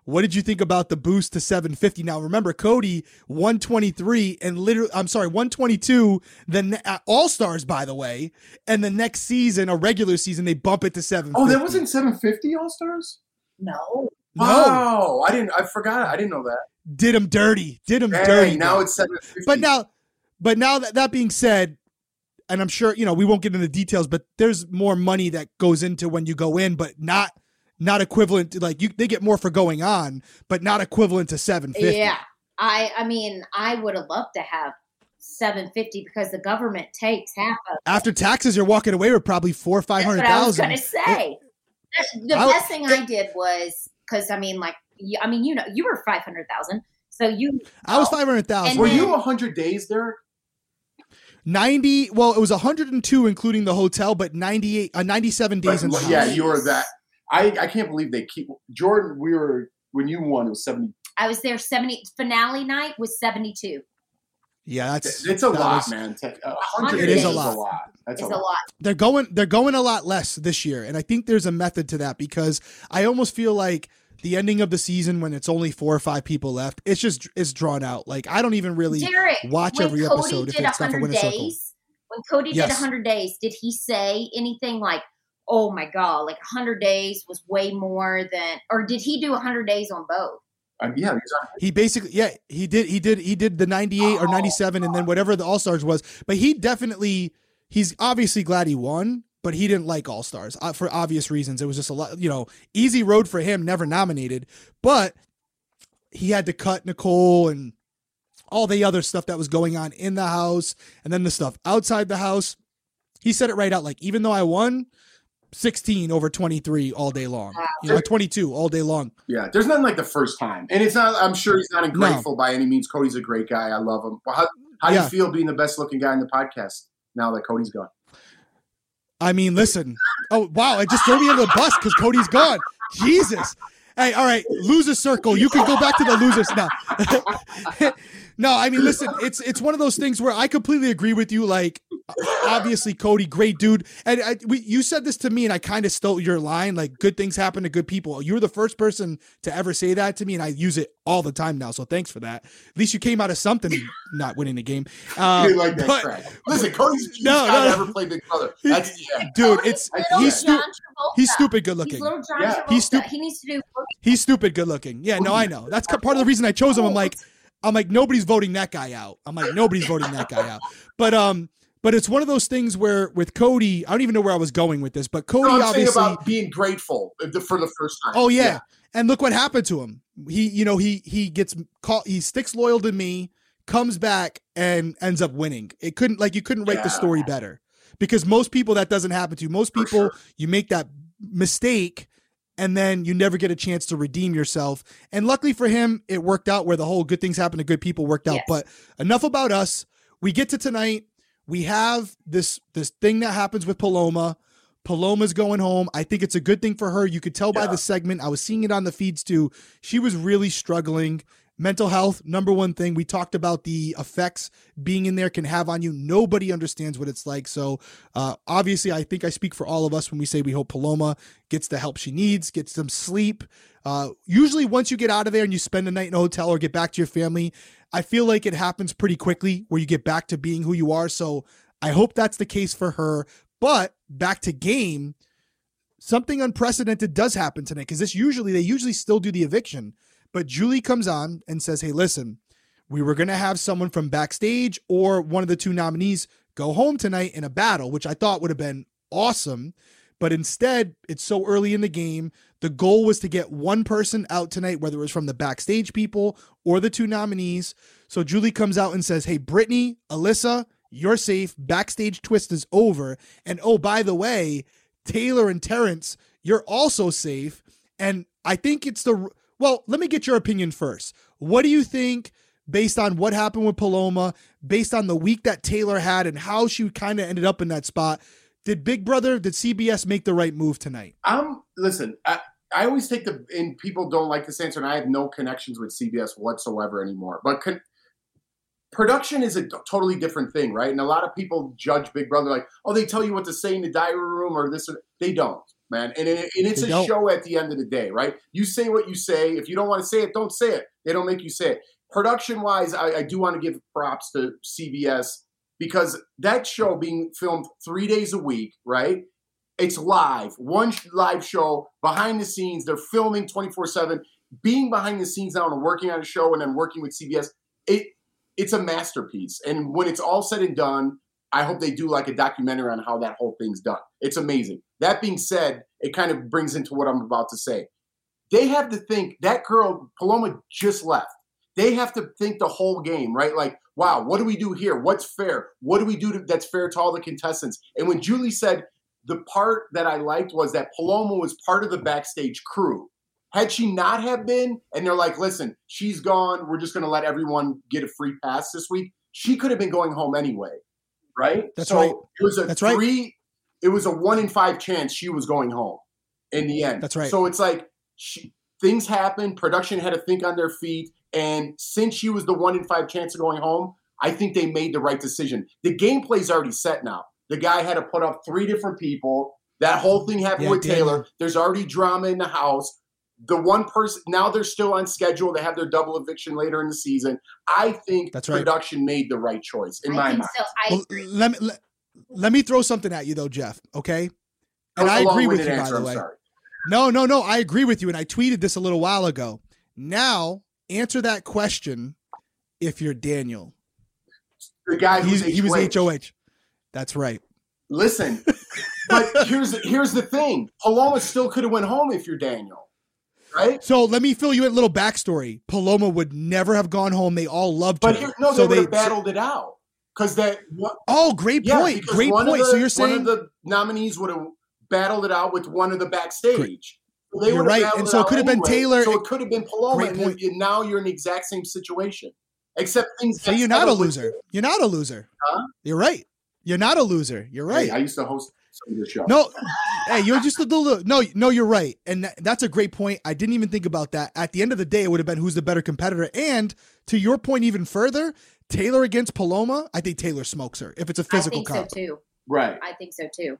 what did you think about the boost to 750? Now remember, Cody 123 and literally I'm sorry 122. Then uh, All Stars by the way, and the next season, a regular season, they bump it to 750. Oh, that wasn't 750 All Stars. no, no Wow, I didn't. I forgot. I didn't know that. did him dirty, did him Dang, dirty. now bro. it's 750. But now, but now that that being said, and I'm sure you know we won't get into details, but there's more money that goes into when you go in, but not not equivalent to like you. They get more for going on, but not equivalent to 750. yeah, I I mean, I would have loved to have seven fifty because the government takes half of. After taxes, you're walking away with probably four five That's hundred what I was going to say. The I would- best thing I did was because I mean, like, you- I mean, you know, you were five hundred thousand, so you. I was five hundred thousand. Were then- you 100 days there? 90 well it was 102 including the hotel but 98 uh, 97 days in the But, house. yeah, you were that. I I can't believe they keep Jordan. We were when you won. It was 70. I was there seventy finale night was seventy two. Yeah that's It's a that lot, was- man. Te- a 100 It is a lot. That's It's a a lot. lot. they're going they're going a lot less this year and i think there's a method to that because i almost feel like the ending of the season when it's only four or five people left, it's just it's drawn out. Like I don't even really Derrick, watch every Cody episode if did it's not for 100 Winner Circle. days, when Cody did Yes. 100 days, did he say anything like, "Oh my god, like 100 days was way more than," or did he do 100 days on both? Yeah, He basically, yeah, he did, he did, he did the '98 or Oh. '97, and then whatever the All Stars was. But he definitely, he's obviously glad he won, but he didn't like All Stars uh, for obvious reasons. It was just a lot, you know, easy road for him, never nominated, but he had to cut Nicole and all the other stuff that was going on in the house, and then the stuff outside the house. He said it right out, like even though I won. 16 over 23 all day long. You know, 22 all day long. yeah. There's nothing like the first time, and it's not. I'm sure he's not ungrateful by any means. Cody's a great guy. I love him. Well, how how do you feel being the best looking guy in the podcast now that Cody's gone? I mean, listen. Oh wow! It just threw me under the bus because Cody's gone. Jesus. Hey, all right, loser circle. You can go back to the losers now. no, I mean, listen. It's it's one of those things where I completely agree with you. Like, obviously, Cody, great dude, and I, we, you said this to me, and I kind of stole your line. Like, good things happen to good people. You were the first person to ever say that to me, and I use it all the time now. So thanks for that. At least you came out of something, not winning the game. Uh, like that but- crap. Listen, Cody's the cutest No, no, to no. ever play Big Brother. That's yeah. dude, Cody's it's he's stu- he's stupid good He's looking. little John Yeah. He's stu- he needs to do. He's stupid good looking. Yeah, no, I know. That's part of the reason I chose him. I'm like, I'm like, nobody's voting that guy out. I'm like, nobody's voting that guy out. But um, but it's one of those things where with Cody, I don't even know where I was going with this, but Cody No, I'm obviously. about being grateful for the first time. oh yeah. and look what happened to him. He, you know, he he gets caught. He sticks loyal to me, comes back and ends up winning. It couldn't like you couldn't write the story better because most people that doesn't happen to. Most people sure. you make that mistake and then you never get a chance to redeem yourself. And luckily for him, it worked out where the whole good things happen to good people worked out. Yes. But enough about us. We get to tonight. We have this this thing that happens with Paloma. Paloma's going home. I think it's a good thing for her. You could tell by the segment. I was seeing it on the feeds too. She was really struggling. Mental health, number one thing. We talked about the effects being in there can have on you. Nobody understands what it's like. So, uh, obviously, I think I speak for all of us when we say we hope Paloma gets the help she needs, gets some sleep. Uh, usually, once you get out of there and you spend a night in a hotel or get back to your family, I feel like it happens pretty quickly where you get back to being who you are. So, I hope that's the case for her. But back to game, something unprecedented does happen tonight because this usually they usually still do the eviction, but Julie comes on and says, "Hey, listen, we were gonna have someone from backstage or one of the two nominees go home tonight in a battle, which I thought would have been awesome." But instead, it's so early in the game. The goal was to get one person out tonight, whether it was from the backstage people or the two nominees. So Julie comes out and says, Hey, Brittany, Alyssa, you're safe. Backstage twist is over. And oh, by the way, Taylor and Terrance, you're also safe. And I think it's the well, let me get your opinion first. What do you think based on what happened with Paloma, based on the week that Taylor had and how she kind of ended up in that spot? Did Big Brother, did CBS make the right move tonight? I'm listen. I, I always take the and people don't like this answer, and I have no connections with CBS whatsoever anymore. But con, production is a totally different thing, right? And a lot of people judge Big Brother like, oh, they tell you what to say in the diary room or this. Or, they don't, man. And, it, and it's They a don't. show at the end of the day, right? You say what you say. If you don't want to say it, don't say it. They don't make you say it. Production wise, I, I do want to give props to CBS because that show being filmed three days a week, right? It's live, one live show behind the scenes. They're filming 24 7. Being behind the scenes now and working on a show and then working with CBS, it it's a masterpiece. And when it's all said and done, I hope they do like a documentary on how that whole thing's done. It's amazing. That being said, it kind of brings into what I'm about to say. They have to think that girl, Paloma, just left. They have to think the whole game, right? Like, wow, what do we do here? What's fair? What do we do to, that's fair to all the contestants? And when Julie said, the part that I liked was that Paloma was part of the backstage crew. Had she not have been, and they're like, listen, she's gone, we're just going to let everyone get a free pass this week, she could have been going home anyway, right? That's so right. It was a That's right. three, it was a one in five chance she was going home in the end. That's right. So it's like she, things happen, production had to think on their feet, and since she was the one in five chance of going home, I think they made the right decision. The gameplay's already set now. The guy had to put up three different people. That whole thing happened Yeah, with. Taylor. There's already drama in the house. The one person now they're still on schedule. They have their double eviction later in the season. I think That's right. production made the right choice in I my think mind. so. I Well, agree. let me let, let me throw something at you though, Jeff. Okay, and I agree with long-winded you by the I'm way. sorry. No, no, no. I agree with you, and I tweeted this a little while ago. Now, answer that question. If you're Daniel, The guy who's He's, he was HOH. HOH. That's right. Listen, but here's here's the thing: Paloma still could have went home if you're Daniel, right? So let me fill you in a little backstory. Paloma would never have gone home. They all loved her. But here, no, they so would have battled it out because that. Oh, great Yeah, point. Great point. the- so you're one saying of the nominees would have battled it out with one of the backstage. So they You're right, and so it could have been. Taylor- So it could have been Paloma, and, and now you're in the exact same situation. Except things. so you're not a loser. You're not a loser. Huh? You're right. You're not a loser. You're right. Hey, I used to host some of your show. No, hey, you're just a little. No, no, you're right, and that, that's a great point. I didn't even think about that. At the end of the day, it would have been who's the better competitor. And to your point, even further, Taylor against Paloma. I think Taylor smokes her if it's a physical think comp. so too. right. I think so too.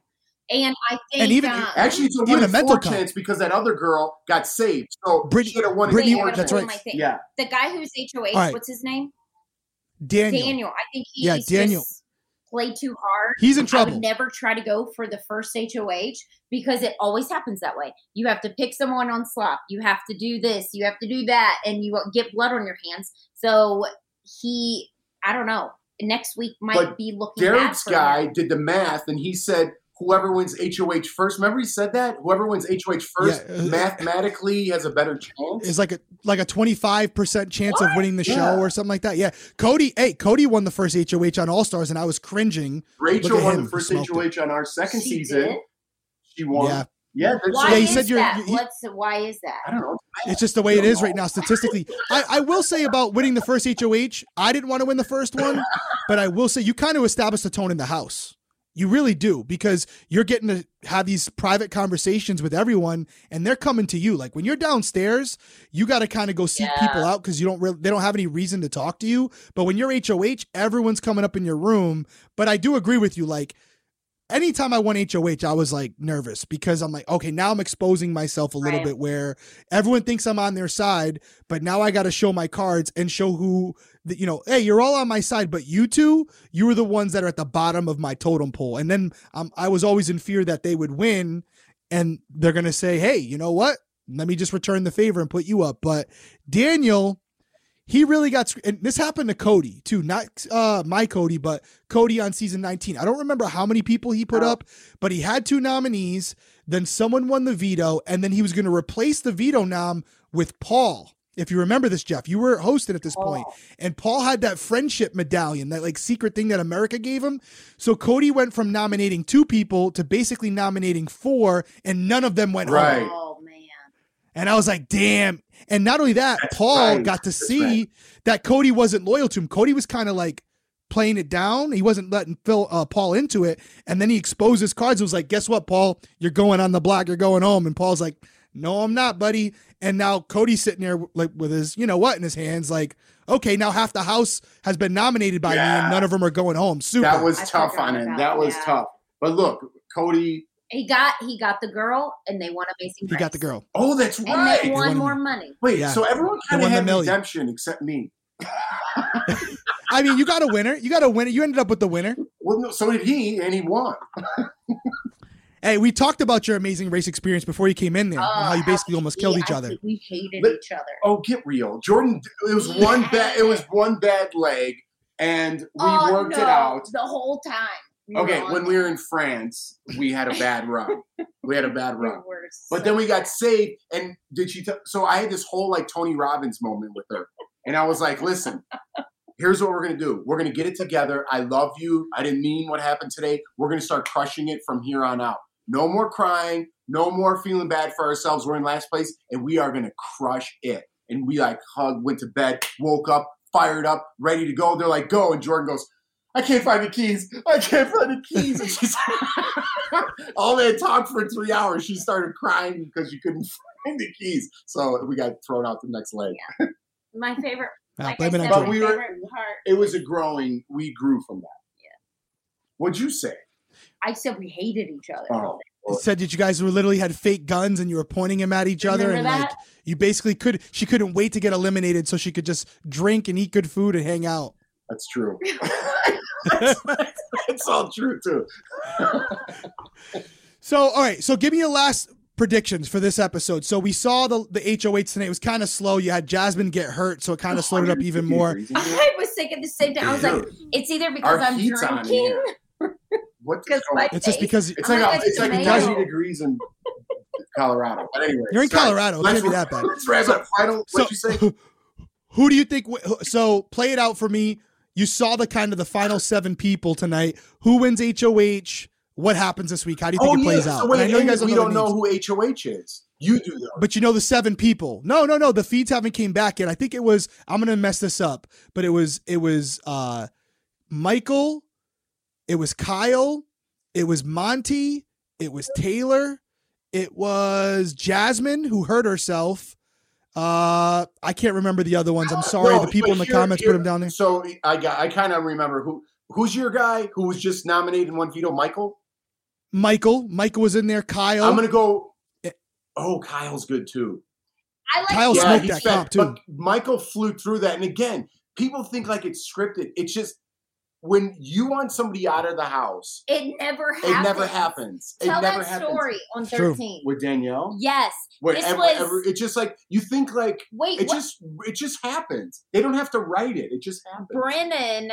And I think And even- um, Actually, it's a Even one a mental four chance because that other girl got saved. So Brittany- she had a one in Brittany- wait, I four that's right. Yeah. The guy who's HOH, All right. what's his name? Daniel, Daniel. I think he's Yeah, Daniel. just played too hard. he's in I trouble. would never try to go for the first HOH because it always happens that way. You have to pick someone on slop. You have to do this. You have to do that, and you get blood on your hands. So he, I don't know. Next week might But be looking Derrick's guy him. did the math and he said whoever wins HOH first. Remember he said that? Whoever wins HOH first Yeah, uh, mathematically has a better chance. Is like a like a twenty five percent chance of winning the Yeah. show or something like that. Yeah, Cody. Hey, Cody won the first HOH on All Stars, and I was cringing. Rachel won him, the first he smoked HOH on our second She season. did? She won. Yeah. Yeah. Why Yeah, he is said you're- that? you- What's why is that? I don't know. It's just the way it is right now statistically. I, I will say about winning the first HOH, I didn't want to win the first one, but I will say you kind of established the tone in the house. You really do because you're getting to have these private conversations with everyone, and they're coming to you. Like when you're downstairs, you got to kind of go seek Yeah. people out because you don't really they don't have any reason to talk to you. But when you're HOH, everyone's coming up in your room. But I do agree with you, like anytime I won HOH, I was like nervous because I'm like, okay, now I'm exposing myself a little Right. bit where everyone thinks I'm on their side, but now I got to show my cards and show who, the, you know, hey, you're all on my side, but you two, you were the ones that are at the bottom of my totem pole. And then um, I was always in fear that they would win and they're going to say, hey, you know what? Let me just return the favor and put you up. But Daniel, he really got and this happened to Cody too, not uh my Cody, but Cody on season 19. I don't remember how many people he put Oh. up, but he had two nominees, then someone won the veto, and then he was going to replace the veto nom with Paul. If you remember this, Jeff, you were hosting at this Oh. and Paul had that friendship medallion, that like secret thing that America gave him. So Cody went from nominating two people to basically nominating four, and none of them went Right. home. Oh man. And I was like, damn. And not only that, That's Paul right. got to That's see right. that Cody wasn't loyal to him. Cody was kind of like playing it down. He wasn't letting Phil uh, Paul into it. And then he exposed his cards. It was like, guess what, Paul? You're going on the block. You're going home. And Paul's like, no, I'm not, buddy. And now Cody's sitting there like with his, you know what, in his hands, like, okay, now half the house has been nominated by me, and none of them are going home. Super. That was I tough on him. about That was that. tough. But look, Cody. He got he got the girl and they won Amazing he Grace. got the girl. Oh, that's And right. they won won the- more money. Wait, Yeah. so everyone kind of won the had redemption except me. I mean, you got a winner. You got a winner. You ended up with the winner. Well, no, so did he, and he won. Hey, we talked about your amazing race experience before you came in there, and how you Uh, basically almost we- killed each I other. We hated But- each other. Oh, get real, Jordan. It was one bad. It was one bad leg, and we Oh, worked it out. the whole time. Okay, when we were in France, we had a bad run. We had a bad run. But so then we got saved, and did she? T- so I had this whole like Tony Robbins moment with her, and I was like, "Listen, here's what we're gonna do. We're gonna get it together. I love you. I didn't mean what happened today. We're gonna start crushing it from here on out. No more crying. No more feeling bad for ourselves. We're in last place, and we are gonna crush it." And we like hugged, went to bed, woke up, fired up, ready to go. They're like, "Go!" And Jordan goes. I can't find the keys. I can't find the keys. And she's all they had talked for three hours. She started crying because she couldn't find the keys. So we got thrown out the next leg. my favorite. Ah, like it said, But my we were- It was a growing. We grew from that. Yeah. What'd you say? I said we hated each other. Oh, said that you guys were literally had fake guns and you were pointing them at each other Remember and like you basically could she couldn't wait to get eliminated so she could just drink and eat good food and hang out. That's true. that's, that's all true too. So all right, so give me your last predictions for this episode. So we saw the the HOH tonight it was kind of slow. You had Jasmine get hurt, so it kind of oh, slowed it up even more. I was thinking the same thing. I was like, it's either because Our I'm drinking. What? Because my It's just because It's like like, a, it's like tomato. 90 degrees in Colorado. But anyway, You're in sorry. Colorado. It Let's, can't be that bad. Let's wrap up. Final. So What you say? who do you think so play it out for me. You saw the kind of the final 7 people tonight. Who wins HOH? What happens this week? How do you think Oh it plays yeah. out? So wait, I know you guys we don't know, don't know who HOH is. You do though. But you know the seven people. No, no, no. The feeds haven't came back yet. I think it was. I'm gonna mess this up, but it was. It was uh, Michael. It was Kyle. It was Monte. It was Taylor. It was Jasmine who hurt herself. Uh, I can't remember the other ones. I'm sorry. No, the people in the here- comments here- put them down there. So I got. I kind of remember who. Who's your guy who was just nominated in one veto? Michael. Michael. Michael was in there. Kyle. I'm gonna go. Eh. Oh, Kyle's good too. I like Kyle the- smoked that fat, comp, too. But Michael flew through that, and again, people think like it's scripted. It's just when you want somebody out of the house, It never happens. it never happens. Tell it never that happens. story on It's true. 13. with Danielle. Yes. Where This ever, was- ever- it's just like you think like Wait, it what? just it just happens. They don't have to write it. It just happens. Brennan,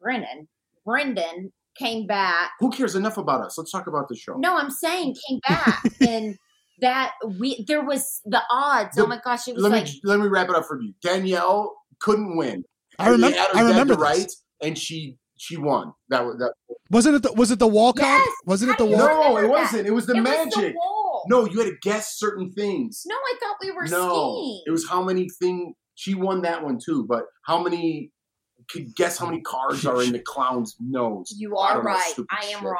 Brennan, Brendan came back. Who cares enough about us? Let's talk about the show. No, I'm saying came back and that we there was the odds. The- oh my gosh, it was let like me let me wrap it up for you. Danielle couldn't win. I remember. had I remember to this. rights, and she she won. That was that. Wasn't it? The, was it the wall comp? Yes. Wasn't it the do you wall? No, it wasn't. It was the it magic. was the wall. No, you had to guess certain things. No, I thought we were no, skiing. it was how many thing. She won that one too, but how many? Could guess how many cars are in the clown's nose? you are don't know, right. I am shit. wrong.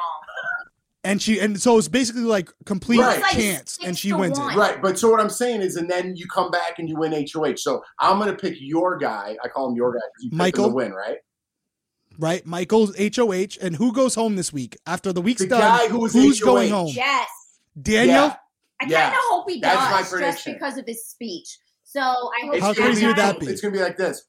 And she and so it's basically like complete Right. It's like chance, and she wins one. it. Right, but so what I'm saying is, and then you come back and you win HOH. So I'm gonna pick your guy. I call him your guy because you picked him Michael? to win, right? Right, Michael's HOH, and who goes home this week after the week's The done? guy who who's HOH. going home? Yes. Daniel. Yeah. I kind of Yes. hope he That's my does just because of his speech. So I hope How crazy would that be? It's gonna be like this.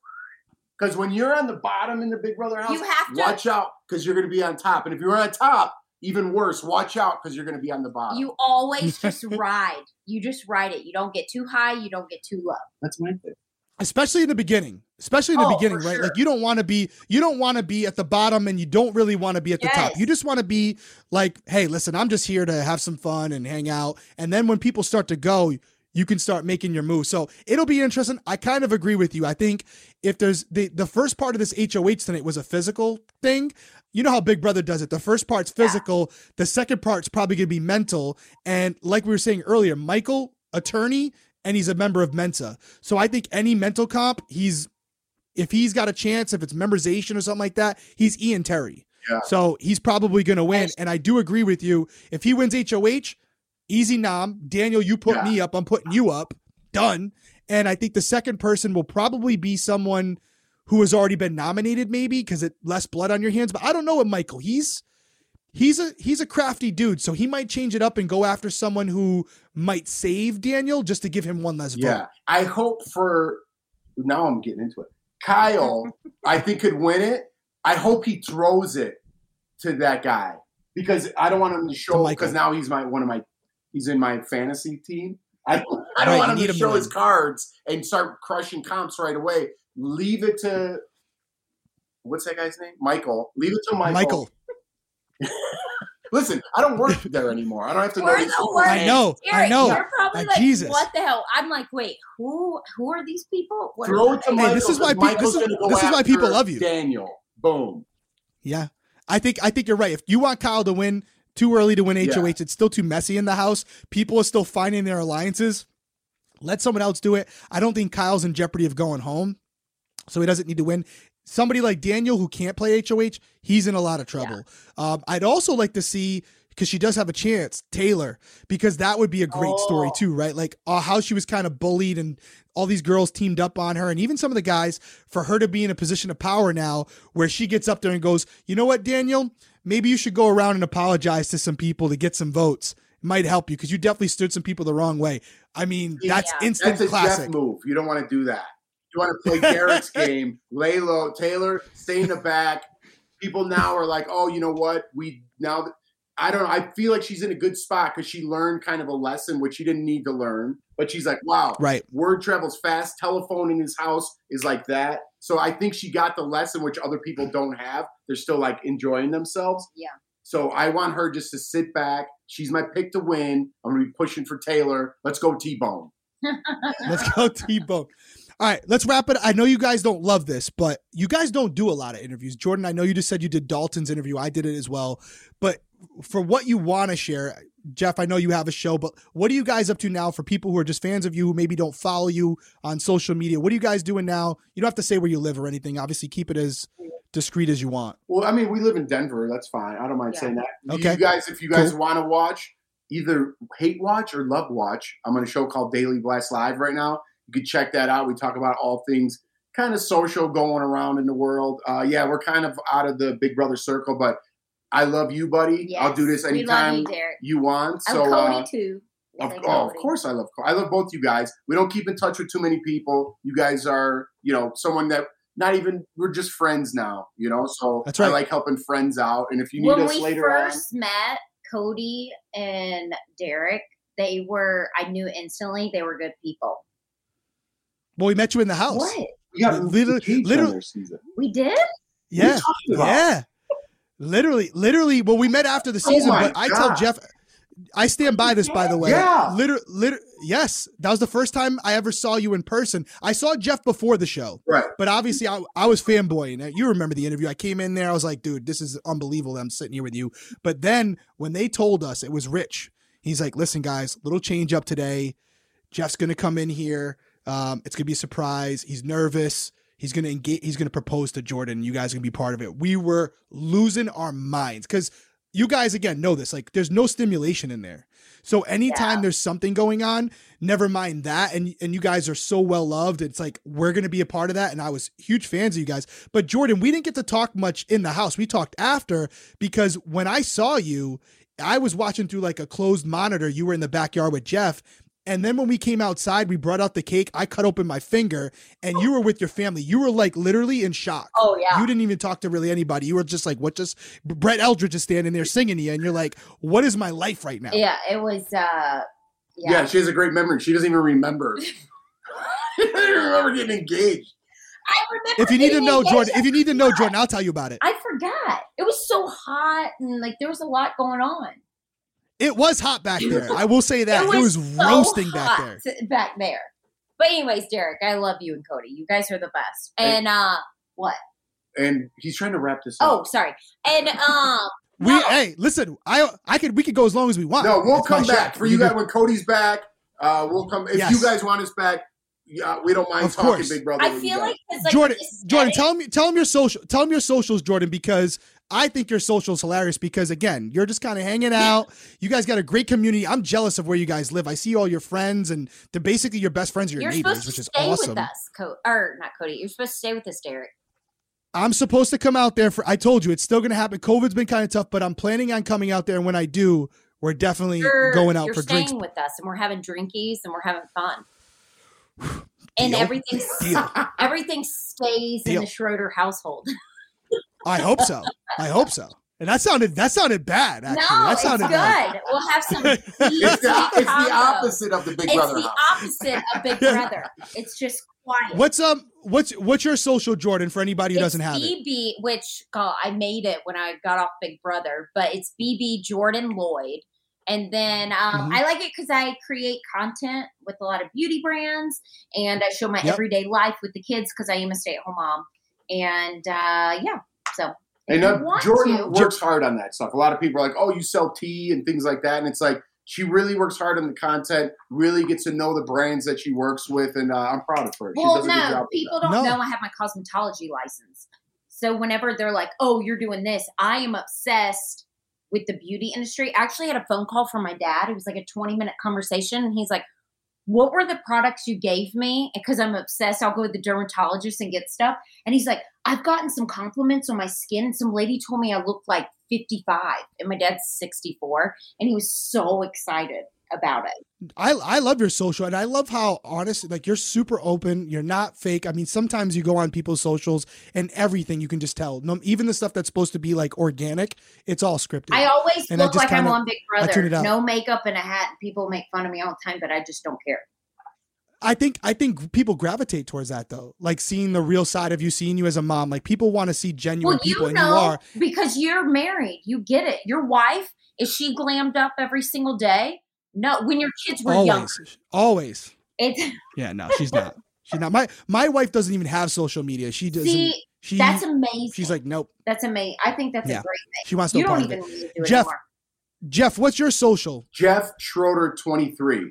Because when you're on the bottom in the Big Brother house, You have to- watch out because you're gonna be on top. And if you're on top, even worse, watch out because you're gonna be on the bottom. You always just ride. You just ride it. You don't get too high. You don't get too low. That's my thing. Especially in the beginning. Especially in the Oh, beginning right? Sure. like you don't want to be you don't want to be at the bottom and you don't really want to be at the top. You just want to be like hey listen i'm just here to have some fun and hang out. And then when people start to go you can start making your move. So it'll be interesting. I kind of agree with you. I think if there's the the first part of this hoh tonight was a physical thing. You know how big brother does it. The first part's Yeah. physical. The second part's probably going to be mental. And like we were saying earlier michael attorney and he's a member of mensa. So i think any mental comp he's if he's got a chance if it's memorization or something like that he's ian terry. Yeah. so he's probably going to win and i do agree with you. If he wins hoh easy nom. Daniel you put Yeah. me up. I'm putting you up. Done. And i think the second person will probably be someone who has already been nominated maybe because it less blood on your hands. But i don't know what michael he's he's a he's a crafty dude so he might change it up and go after someone who might save daniel just to give him one less vote Yeah, I hope for. Now I'm getting into it. Kyle, I think could win it. I hope he throws it to that guy because I don't want him to show because now he's my one of my he's in my fantasy team. I, I don't Right, want him need to him to show win. his cards and start crushing comps right away. Leave it to what's that guy's name? Michael. Leave it to Michael. michael Listen, I don't work there anymore. I don't have to know. We're these the. I know, names. I know. You're probably Uh, like, Jesus. what the hell? I'm like, wait, who who are these people? What Throw are it to they? Michael. Hey, this is why 'cause pe- this is- this is why people love you. Daniel. Boom. Yeah. I think I think you're right. If you want Kyle to win too early to win Yeah. HOH, it's still too messy in the house. People are still finding their alliances. Let someone else do it. I don't think Kyle's in jeopardy of going home. So he doesn't need to win. Somebody like Daniel who can't play HOH, he's in a lot of trouble. Um, I'd also like to see because she does have a chance, Taylor, because that would be a great story Oh. too, right? Like uh, how she was kind of bullied and all these girls teamed up on her, and even some of the guys for her to be in a position of power now, where she gets up there and goes, "You know what, Daniel? Maybe you should go around and apologize to some people to get some votes." It might help you because you definitely stood some people the wrong way. I mean, that's Yeah. instant That's a classic. Jeff move. You don't want to do that. You want to play Garrett's game, lay low. Taylor, stay in the back. People now are like, oh, you know what? We now. I don't know. I feel like she's in a good spot because she learned kind of a lesson which she didn't need to learn. But she's like, wow, Right. word travels fast. Telephone in his house is like that. So I think she got the lesson which other people don't have. They're still like enjoying themselves. Yeah. So I want her just to sit back. She's my pick to win. I'm gonna be pushing for Taylor. Let's go T Bone. Let's go T Bone. All right, let's wrap it. I know you guys don't love this, but you guys don't do a lot of interviews. Jordan, I know you just said you did Dalton's interview. I did it as well. But for what you want to share, Jeff, I know you have a show, but what are you guys up to now for people who are just fans of you who maybe don't follow you on social media? What are you guys doing now? You don't have to say where you live or anything. Obviously, keep it as discreet as you want. Well, I mean, we live in Denver. That's fine. I don't mind Yeah. saying that. Okay. You guys, if you guys Cool. want to watch, either hate watch or love watch, I'm on a show called Daily Blast Live right now. You can check that out. We talk about all things kind of social going around in the world. Uh, yeah, we're kind of out of the Big Brother circle, but I love you, buddy. I'll do this Yes, we love anytime you, Derrick. you want. I'm So, Cody uh, too. We of, say oh, of course, I love. I love both you guys. We don't keep in touch with too many people. You guys are, you know, someone that not even we're just friends now. You know, so That's right. I like helping friends out. And if you need When us later on, when we later first met, Cody and Derrick, they were. I knew instantly they were good people. Well, we met you in the house. What on, we got Literally- Cage literally- season. we did? What are you Yeah. about? Yeah. Literally, literally. Well, we met after the oh season, Oh my but I tell Jeff, I stand by this, by the way. Yeah. Liter, liter, yes. That was the first time I ever saw you in person. I saw Jeff before the show, Right. but obviously I, I was fanboying. You remember the interview. I came in there. I was like, dude, this is unbelievable that I'm sitting here with you. But then when they told us it was Rich, he's like, listen, guys, little change up today. Jeff's going to come in here. Um, it's to be a surprise. He's nervous. He's to engage. He's to propose to Jordan. You guys are to be part of it. We were losing our minds because you guys, again, know this. Like, there's no stimulation in there. So anytime Yeah. there's something going on, never mind that. And and you guys are so well loved. It's like we're gonna be a part of that. And I was huge fans of you guys. But Jordan, we didn't get to talk much in the house. We talked after because when I saw you, I was watching through like a closed monitor. You were in the backyard with Jeff. And then when we came outside, we brought out the cake. I cut open my finger, and you were with your family. You were like literally in shock. Oh yeah. You didn't even talk to really anybody. You were just like, what just Brett Eldredge is standing there singing to you, and you're like, what is my life right now? yeah, it was. uh Yeah. Yeah. she has a great memory. She doesn't even remember. she doesn't even remember getting engaged. I remember. If you need to know. Jordan, if you need to know, Jordan, I'll tell you about it. I forgot. It was so hot and like there was a lot going on. It was hot back there. I will say that. It was, so roasting back there. Back there. But anyways, Derrick, I love you and Cody. You guys are the best. And uh what? And he's trying to wrap this Oh, sorry. And um We no. hey, listen, I I could we could go as long as we want. no, we'll It's my come show. back for you guys when Cody's back. Uh, we'll come if Yes. you guys want us back. Yeah, we don't mind Of talking course. Big Brother. I feel like like Jordan, Jordan, tell me tell him your social tell him your socials, Jordan, because I think your socials hilarious because again, you're just kind of hanging out. You guys got a great community. I'm jealous of where you guys live. I see all your friends and they're basically your best friends are your You're neighbors, supposed which to is stay awesome. with us, Co- or not Cody. You're supposed to stay with us, Derrick. I'm supposed to come out there for I told you it's still gonna happen. COVID's been kind of tough, but I'm planning on coming out there and when I do, we're definitely You're, going out you're for staying drinks. with us, and we're having drinkies, and we're having fun. and everything everything stays in the Schroeder household. I hope so. I hope so. And that sounded that sounded bad. Actually, no, that it's sounded good. bad. We'll have some. it's the, it's the opposite of the Big It's Brother It's the house. opposite of Big Brother. It's just quiet. What's um what's what's your social Jordan for anybody who it's doesn't have it? BB, which God, I made it when I got off Big Brother, but it's BB Jordan Lloyd. And then um, Mhm. I like it because I create content with a lot of beauty brands, and I show my Yep. everyday life with the kids because I am a stay-at-home mom. And uh, yeah, so if And you uh, want Jordan to- works hard on that stuff. A lot of people are like, "Oh, you sell tea and things like that," and it's like she really works hard on the content. Really gets to know the brands that she works with, and uh, I'm proud of her. She Well, does a good job. no, people don't No. know I have my cosmetology license. So whenever they're like, "Oh, you're doing this," I am obsessed with the beauty industry. I actually had a phone call from my dad. It was like a 20 minute conversation, and he's like, "What were the products you gave me?" Because I'm obsessed, I'll go to the dermatologist and get stuff. And he's like, "I've gotten some compliments on my skin. Some lady told me I look like 55 and my dad's 64 and he was so excited about it. I I love your social and I love how honest like you're super open. You're not fake. I mean, sometimes you go on people's socials and everything you can just tell. No, even the stuff that's supposed to be like organic, it's all scripted. I always And I look just like I'm on Big I Brother. No makeup and a hat. People make fun of me all the time, but I just don't care. I think I think people gravitate towards that though. Like seeing the real side of you, seeing you as a mom. Like people want to see genuine Well, people and you are. because you're married. You get it. Your wife is she glammed up every single day? No, when your kids were young. Always. Always. It's Yeah, no, she's not. She's not. My my wife doesn't even have social media. She doesn't see she that's amazing. she's like, nope. that's amazing. I think that's Yeah. a great thing. She wants You no part don't of even it. need to do Jeff, anymore. Jeff, what's your social? Jeff Schroeder 23.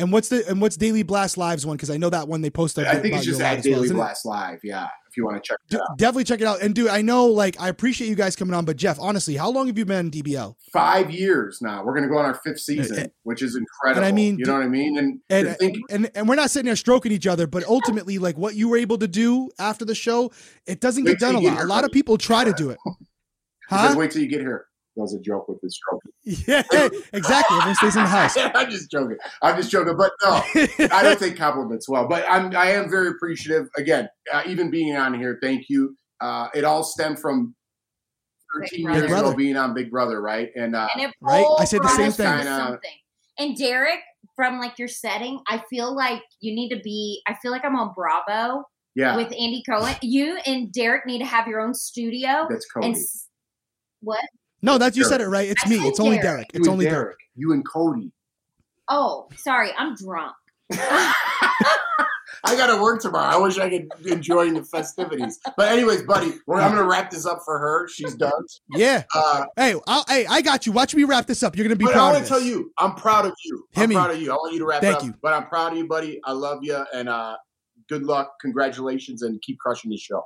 And what's the and what's Daily Blast Lives one? Because I know that one they posted. I think it's just at well, Daily it? Blast Live. Yeah, if you want to check it D- out. definitely check it out. And dude, I know like I appreciate you guys coming on, but Jeff, honestly, how long have you been in DBL? Five years now. We're going to go on our fifth season, uh, which is incredible. and I mean, you know what I mean? And, And, think, and and we're not sitting there stroking each other, but ultimately, like what you were able to do after the show, it doesn't Wait get done a lot. A lot of people try to do it. Huh? wait till you get here. That was a joke with the stroke. Yeah, exactly. Everyone stays in the house. I'm just joking. I'm just joking. But no, I don't take compliments well. But I'm I am very appreciative. Again, uh, even being on here, thank you. Uh, it all stemmed from 13 Big years Brother. ago being on Big Brother, right? And uh, And it Right? I said the same thing. Kinda- And Derrick, from like your setting, I feel like you need to be. I feel like I'm on Bravo yeah, with Andy Cohen. You and Derrick need to have your own studio. that's And Cody. s- what? No, that's you said it right. It's I me. It's only Derrick. Derrick. It's only Derrick. Derrick. You and Cody. Oh, sorry, I'm drunk. I got to work tomorrow. I wish I could enjoy the festivities. But anyways, buddy, we're, I'm going to wrap this up for her. She's done. Yeah. Uh, Hey, I'll, hey, I got you. Watch me wrap this up. You're gonna be but I want to tell you, I'm proud of you. Hit I'm me. proud of you. I want you to wrap Thank it up. you. But I'm proud of you, buddy. I love you, and uh, good luck, congratulations, and keep crushing the show.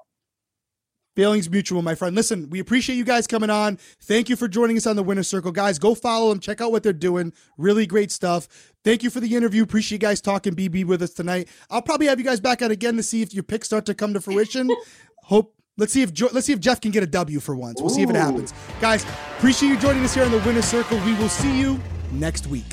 Feelings mutual, my friend. Listen, we appreciate you guys coming on. Thank you for joining us on the Winner Circle, guys. Go follow them. Check out what they're doing. Really great stuff. Thank you for the interview. Appreciate you guys talking BB with us tonight. I'll probably have you guys back out again to see if your picks start to come to fruition. Hope. Let's see if Jo- let's see if Jeff can get a W for once. We'll see if it happens, guys. Appreciate you joining us here on the Winner Circle. We will see you next week.